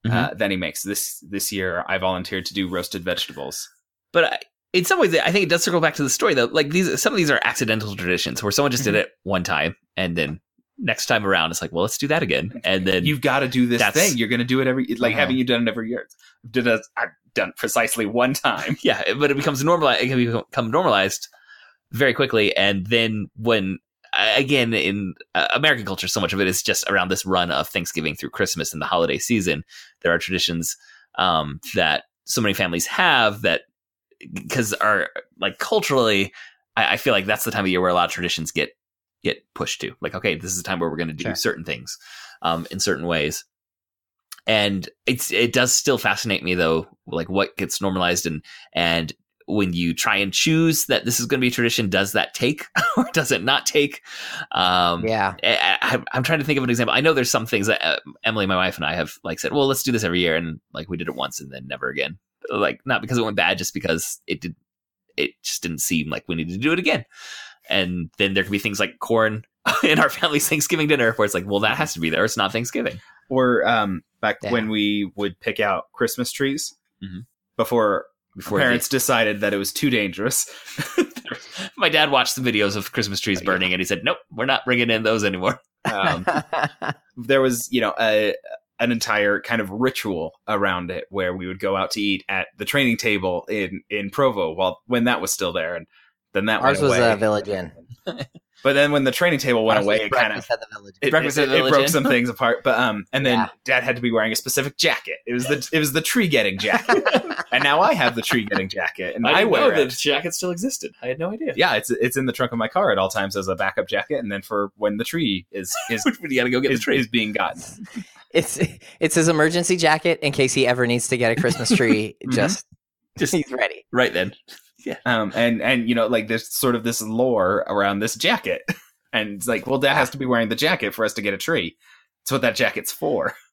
Mm-hmm. uh, that he makes. This this year, I volunteered to do roasted vegetables. But I, in some ways, I think it does circle back to the story though. Like these, some of these are accidental traditions where someone just did Mhm. it one time, and then next time around, it's like, well, let's do that again, and then You've got to do this thing. You're going to do it every like Uh-huh. having you done it every year. Did it, I've done it precisely one time. yeah, but it becomes normalized. It can become normalized very quickly, and then when again in uh, American culture, so much of it is just around this run of Thanksgiving through Christmas and the holiday season. There are traditions um, that so many families have that because are like culturally, I, I feel like that's the time of year where a lot of traditions get get pushed to. Like, okay, this is the time where we're going to do Sure. certain things um, in certain ways and it's it does still fascinate me though like what gets normalized and and when you try and choose that this is going to be a tradition does that take or does it not take um Yeah. I, I, i'm trying to think of an example i know there's some things that uh, emily my wife and i have like said well let's do this every year and like we did it once and then never again like not because it went bad just because it did it just didn't seem like we needed to do it again and then there could be things like corn in our family's thanksgiving dinner where it's like well that has to be there it's not thanksgiving Or um, back Yeah. when we would pick out Christmas trees Mhm. before, Before parents decided that it was too dangerous. My dad watched the videos of Christmas trees burning, and he said, "Nope, we're not bringing in those anymore." Um, there was, you know, a an entire kind of ritual around it where we would go out to eat at the training table in in Provo while when that was still there, and then that Ours went was away. a village inn. But then when the training table went Ours away, it kind of the village. it, Breakfast it- at the it broke some things apart. But um, and then Yeah. Dad had to be wearing a specific jacket. It was the it was the tree getting jacket, and now I have the tree getting jacket, and I, didn't wear know it. the jacket still existed. I had no idea. Yeah, it's it's in the trunk of my car at all times as a backup jacket, and then for when the tree is is you got to go get is, the tree. is being gotten. It's it's his emergency jacket in case he ever needs to get a Christmas tree. Mhm. Just Just he's ready. right then. Um, and and you know, like there's sort of this lore around this jacket, and it's like, well, Dad has to be wearing the jacket for us to get a tree. That's what that jacket's for.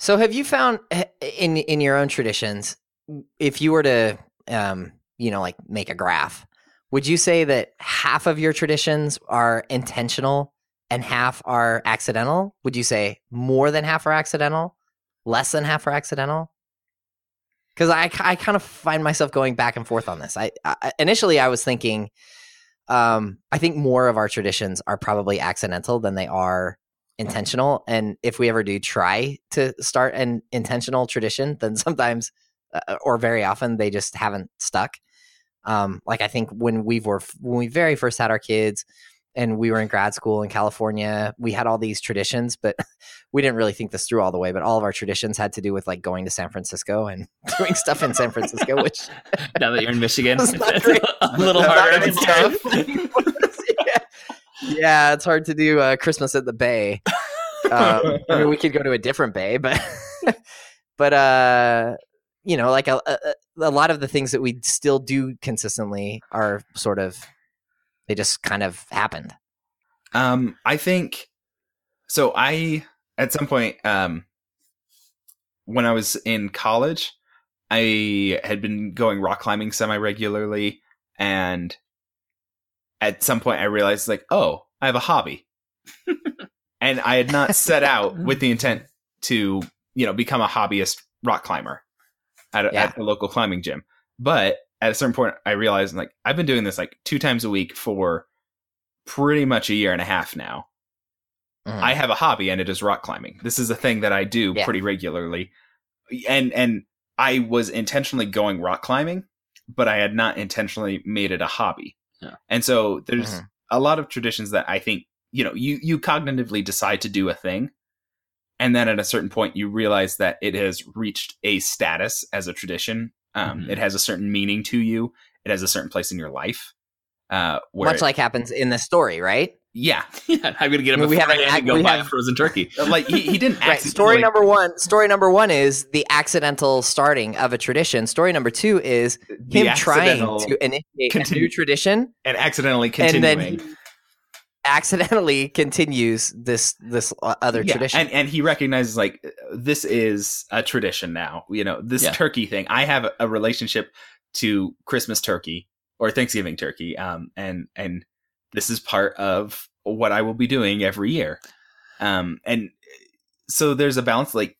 So have you found eh, in in your own traditions, if you were to um, you know, like make a graph, would you say that half of your traditions are intentional and half are accidental? Would you say more than half are accidental? Less than half are accidental? Because I, I kind of find myself going back and forth on this. I, I initially I was thinking, um, I think more of our traditions are probably accidental than they are intentional. And if we ever do try to start an intentional tradition, then sometimes uh, or very often they just haven't stuck. Um, like I think when we were when we very first had our kids and we were in grad school in California, we had all these traditions, but we didn't really think this through all the way. But all of our traditions had to do with like going to San Francisco and doing stuff in San Francisco, which Now that you're in Michigan, it's a little harder. yeah. yeah, it's hard to do uh, Christmas at the Bay. Um, I mean, we could go to a different bay, but but uh, you know, like a, a a lot of the things that we still do consistently are sort of they just kind of happened. Um, I think so. I at some point, um, when I was in college, I had been going rock climbing semi regularly, and at some point, I realized like, oh, I have a hobby, and I had not set out with the intent to you know become a hobbyist rock climber at, a, Yeah. at the local climbing gym, but at a certain point, I realized like I've been doing this like two times a week for pretty much a year and a half now. Mhm. I have a hobby and it is rock climbing. This is a thing that I do Yeah. pretty regularly. And and I was intentionally going rock climbing, but I had not intentionally made it a hobby. Yeah. And so there's Mhm. a lot of traditions that I think, you know, you you cognitively decide to do a thing and then at a certain point you realize that it has reached a status as a tradition. Um, Mhm. it has a certain meaning to you. It has a certain place in your life. Uh, where Much like happens in the story, right? yeah, Yeah, I'm gonna get him I a mean, we have Friday an and act- go we buy have- a frozen turkey. like he, he didn't Right. Story number one. Story number one is the accidental starting of a tradition. Story number two is him trying to initiate a continue- new tradition and accidentally and continuing. then he accidentally continues this this uh, other Yeah, tradition. And and he recognizes like this is a tradition now. You know, this Yeah. turkey thing. I have a, a relationship to Christmas turkey or Thanksgiving turkey. Um, and and this is part of what I will be doing every year. Um, and so there's a balance. Like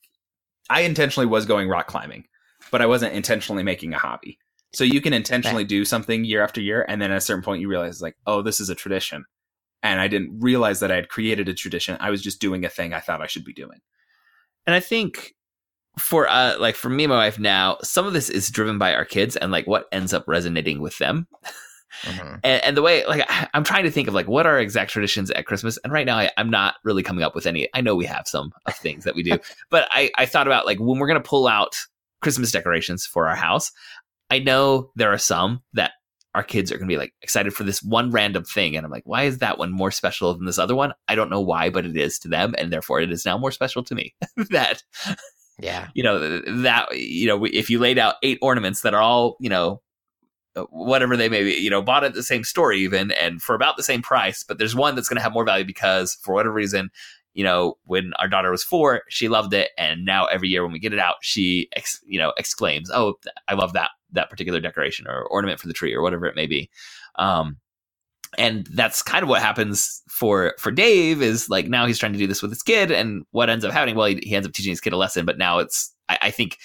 I intentionally was going rock climbing, but I wasn't intentionally making a hobby. So you can intentionally do something year after year, and then at a certain point you realize like, oh, this is a tradition, and I didn't realize that I had created a tradition. I was just doing a thing I thought I should be doing. And I think for uh like for me and my wife now, some of this is driven by our kids and like what ends up resonating with them. Mm-hmm. And, and, the way like I, am trying to think of like what are exact traditions at Christmas, and right now I, am not really coming up with any. I know we have some of things that we do, but I I thought about like when we're gonna pull out Christmas decorations for our house. I know there are some that our kids are going to be like excited for this one random thing. And I'm like, why is that one more special than this other one? I don't know why, but it is to them. And therefore it is now more special to me that, yeah, you know, that, you know, if you laid out eight ornaments that are all, you know, uh, whatever they may be, you know, bought at the same store even and for about the same price, but there's one that's going to have more value because for whatever reason, you know, when our daughter was four, she loved it, and now every year when we get it out, she, ex- you know, exclaims, "Oh, I love that that particular decoration or ornament for the tree or whatever it may be." Um, and that's kind of what happens for for Dave is like now he's trying to do this with his kid, and what ends up happening? Well, he, he ends up teaching his kid a lesson, but now it's I, I think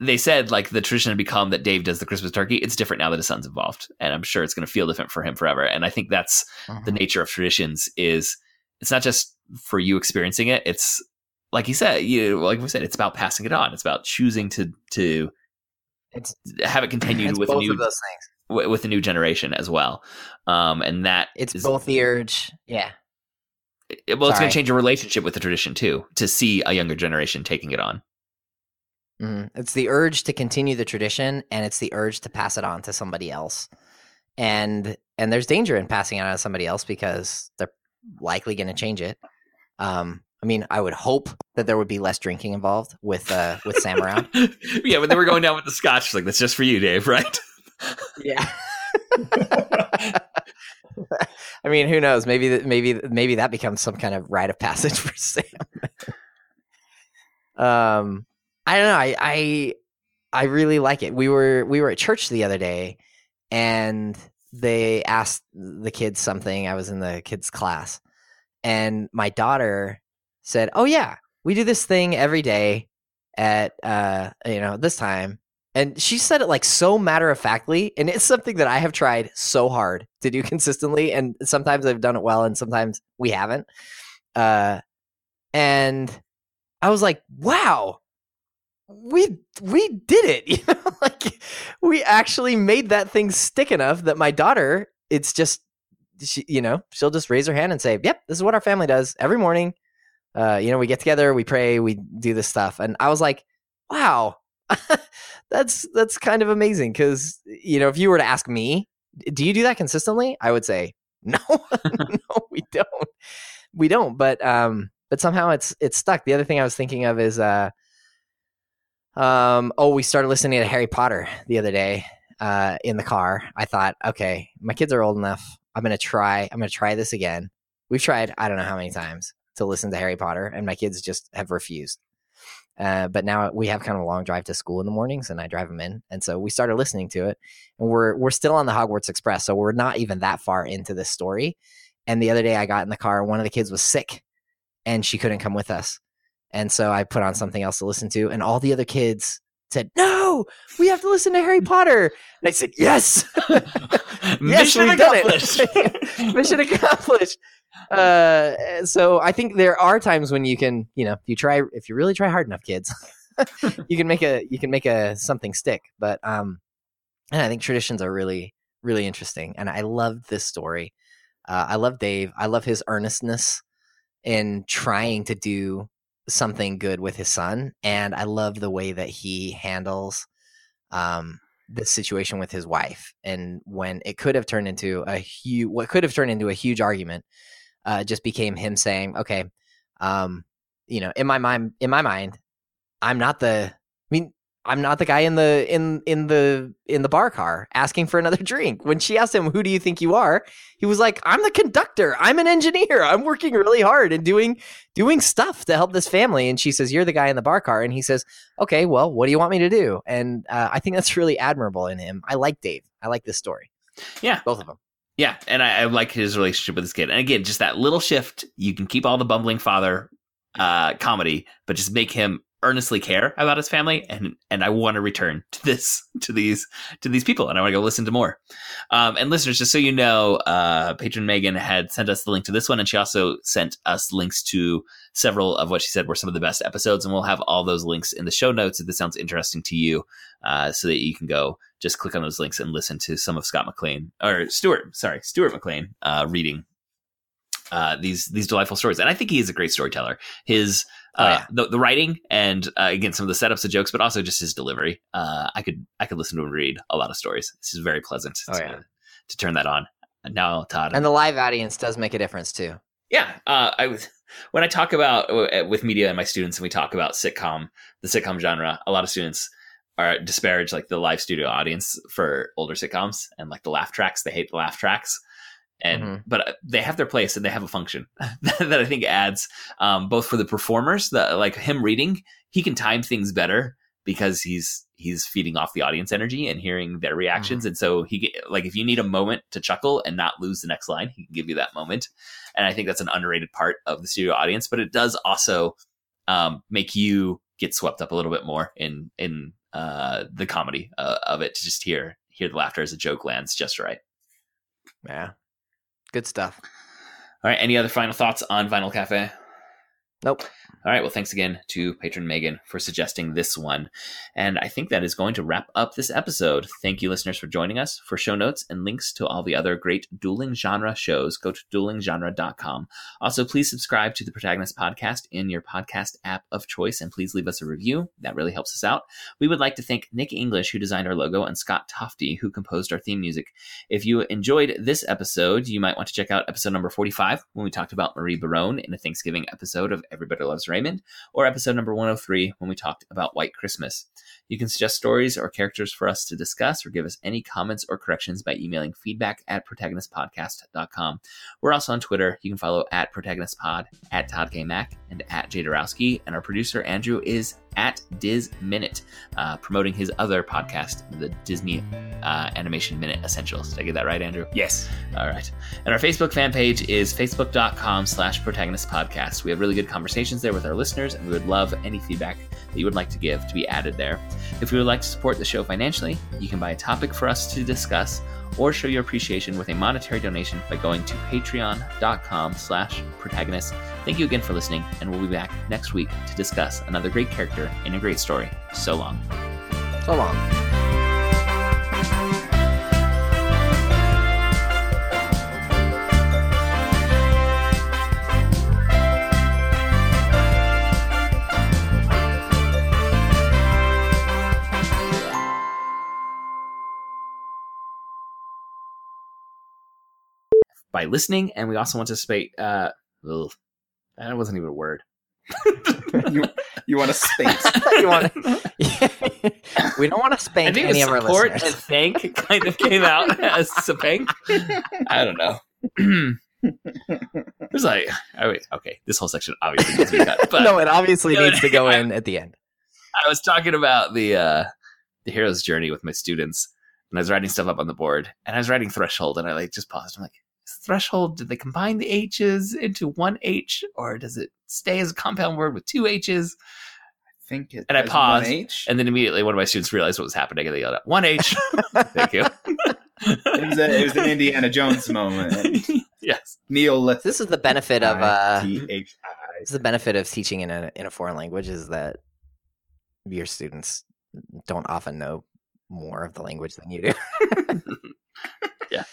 they said like the tradition had become that Dave does the Christmas turkey. It's different now that his son's involved, and I'm sure it's going to feel different for him forever. And I think that's uh-huh. the nature of traditions is it's not just for you experiencing it. It's like you said, you like we said, it's about passing it on. It's about choosing to to it's, have it continued with a new those things. with a new generation as well. Um, and that it's is, both the urge, yeah. It, well, Sorry. it's going to change your relationship with the tradition too to see a younger generation taking it on. Mm, it's the urge to continue the tradition, and it's the urge to pass it on to somebody else. And and there's danger in passing it on to somebody else because they're likely going to change it. Um, I mean, I would hope that there would be less drinking involved with uh, with Sam around. yeah, when they were going down with the scotch, like that's just for you, Dave, right? yeah. I mean, who knows? Maybe that maybe maybe that becomes some kind of rite of passage for Sam. um, I don't know. I, I I really like it. We were we were at church the other day, and they asked the kids something. I was in the kids' class, and my daughter said, "Oh yeah, we do this thing every day at uh you know this time." And she said it like so matter of factly, and it's something that I have tried so hard to do consistently, and sometimes I've done it well, and sometimes we haven't. Uh, and I was like, "Wow, we we did it you know like we actually made that thing stick enough that my daughter it's just she, you know she'll just raise her hand and say yep this is what our family does every morning. Uh you know we get together we pray we do this stuff and i was like wow that's that's kind of amazing. Because you know if you were to ask me do you do that consistently? I would say no no we don't we don't. But um but somehow it's it's stuck. The other thing i was thinking of is uh um, oh, we started listening to Harry Potter the other day uh, in the car. I thought, okay, my kids are old enough. I'm gonna try. I'm gonna try this again. We've tried I don't know how many times to listen to Harry Potter, and my kids just have refused. Uh, but now we have kind of a long drive to school in the mornings, and I drive them in, and so we started listening to it, and we're we're still on the Hogwarts Express, so we're not even that far into this story. And the other day, I got in the car, one of the kids was sick, and she couldn't come with us, and so I put on something else to listen to, and all the other kids said, "No, we have to listen to Harry Potter." And I said, "Yes, yes, mission accomplished. mission accomplished." Uh, so I think there are times when you can, you know, if you try, if you really try hard enough, kids, you can make a you can make a something stick. But um, and I think traditions are really really interesting, and I love this story. Uh, I love Dave. I love his earnestness in trying to do something good with his son, and I love the way that he handles um, the situation with his wife. And when it could have turned into a huge, what could have turned into a huge argument, uh, just became him saying, "Okay, um, you know, in my mind, in my mind, I'm not the. I mean, I'm not the guy in the in in the in the bar car asking for another drink. When she asked him, "Who do you think you are?" he was like, "I'm the conductor. I'm an engineer. I'm working really hard and doing doing stuff to help this family." And she says, "You're the guy in the bar car." And he says, "Okay, well, what do you want me to do?" And uh, I think that's really admirable in him. I like Dave. I like this story. Yeah, both of them. Yeah, and I, I like his relationship with his kid. And again, just that little shift, you can keep all the bumbling father uh, comedy, but just make him earnestly care about his family and and I want to return to this to these to these people and I want to go listen to more. Um, and listeners, just so you know, uh, patron Megan had sent us the link to this one, and she also sent us links to several of what she said were some of the best episodes, and we'll have all those links in the show notes if this sounds interesting to you, uh, so that you can go just click on those links and listen to some of Scott McLean or Stuart, sorry, Stuart McLean uh, reading uh, these these delightful stories. And I think he is a great storyteller. His uh, oh, yeah. the, the writing and uh, again some of the setups of jokes, but also just his delivery. Uh, I could I could listen to him read a lot of stories. This is very pleasant oh, to, yeah. to turn that on. And now Todd and the live audience does make a difference too. Yeah, uh, I was when I talk about uh, with media and my students, and we talk about sitcom, the sitcom genre. A lot of students are disparage like the live studio audience for older sitcoms and like the laugh tracks. They hate the laugh tracks and mm-hmm. but uh, they have their place and they have a function that I think adds um, both for the performers, the like him reading, he can time things better because he's he's feeding off the audience energy and hearing their reactions, mm-hmm. and so he get, like if you need a moment to chuckle and not lose the next line, he can give you that moment, and I think that's an underrated part of the studio audience, but it does also um, make you get swept up a little bit more in in uh, the comedy uh, of it to just hear hear the laughter as a joke lands just right. Yeah, Good stuff. All right. Any other final thoughts on Vinyl Cafe? Nope. All right. Well, thanks again to patron Megan for suggesting this one. And I think that is going to wrap up this episode. Thank you, listeners, for joining us. For show notes and links to all the other great dueling genre shows, go to duelinggenre.com. Also, please subscribe to the Protagonist Podcast in your podcast app of choice and please leave us a review. That really helps us out. We would like to thank Nick English, who designed our logo, and Scott Tofty, who composed our theme music. If you enjoyed this episode, you might want to check out episode number 45 when we talked about Marie Barone in a Thanksgiving episode of Everybody Loves Raymond, or episode number 103 when we talked about White Christmas. You can suggest stories or characters for us to discuss or give us any comments or corrections by emailing feedback at protagonistpodcast.com. We're also on Twitter. You can follow at protagonistpod, at Todd K. Mack, and at Jay Dorowski. And our producer, Andrew, is at Diz Minute, uh, promoting his other podcast, the Disney uh, Animation Minute Essentials. Did I get that right, Andrew? Yes. All right. And our Facebook fan page is facebook.com slash protagonist podcast. We have really good conversations there with our listeners, and we would love any feedback that you would like to give to be added there. If you would like to support the show financially, you can buy a topic for us to discuss or show your appreciation with a monetary donation by going to patreon.com slash protagonist. Thank you again for listening, and we'll be back next week to discuss another great character in a great story. So long. So long. By listening, and we also want to space. Uh, ugh, that wasn't even a word. you, you want to space? you want we don't want to spank any of our listeners. and thank kind of came out as spank. I don't know. it was like, oh, wait, okay, this whole section obviously needs to be cut. But, no, it obviously needs to go in at the end. I was talking about the uh, the hero's journey with my students, and I was writing stuff up on the board, and I was writing threshold, and I like just paused. I'm like, threshold? Did they combine the H's into one H, or does it stay as a compound word with two H's? I think it. And I paused, and then immediately one of my students realized what was happening, and they yelled out, "One H!" Thank you. it, was a, it was an Indiana Jones moment. yes, Neil. This is the benefit of uh, This is the benefit of teaching in a in a foreign language is that your students don't often know more of the language than you do. yeah.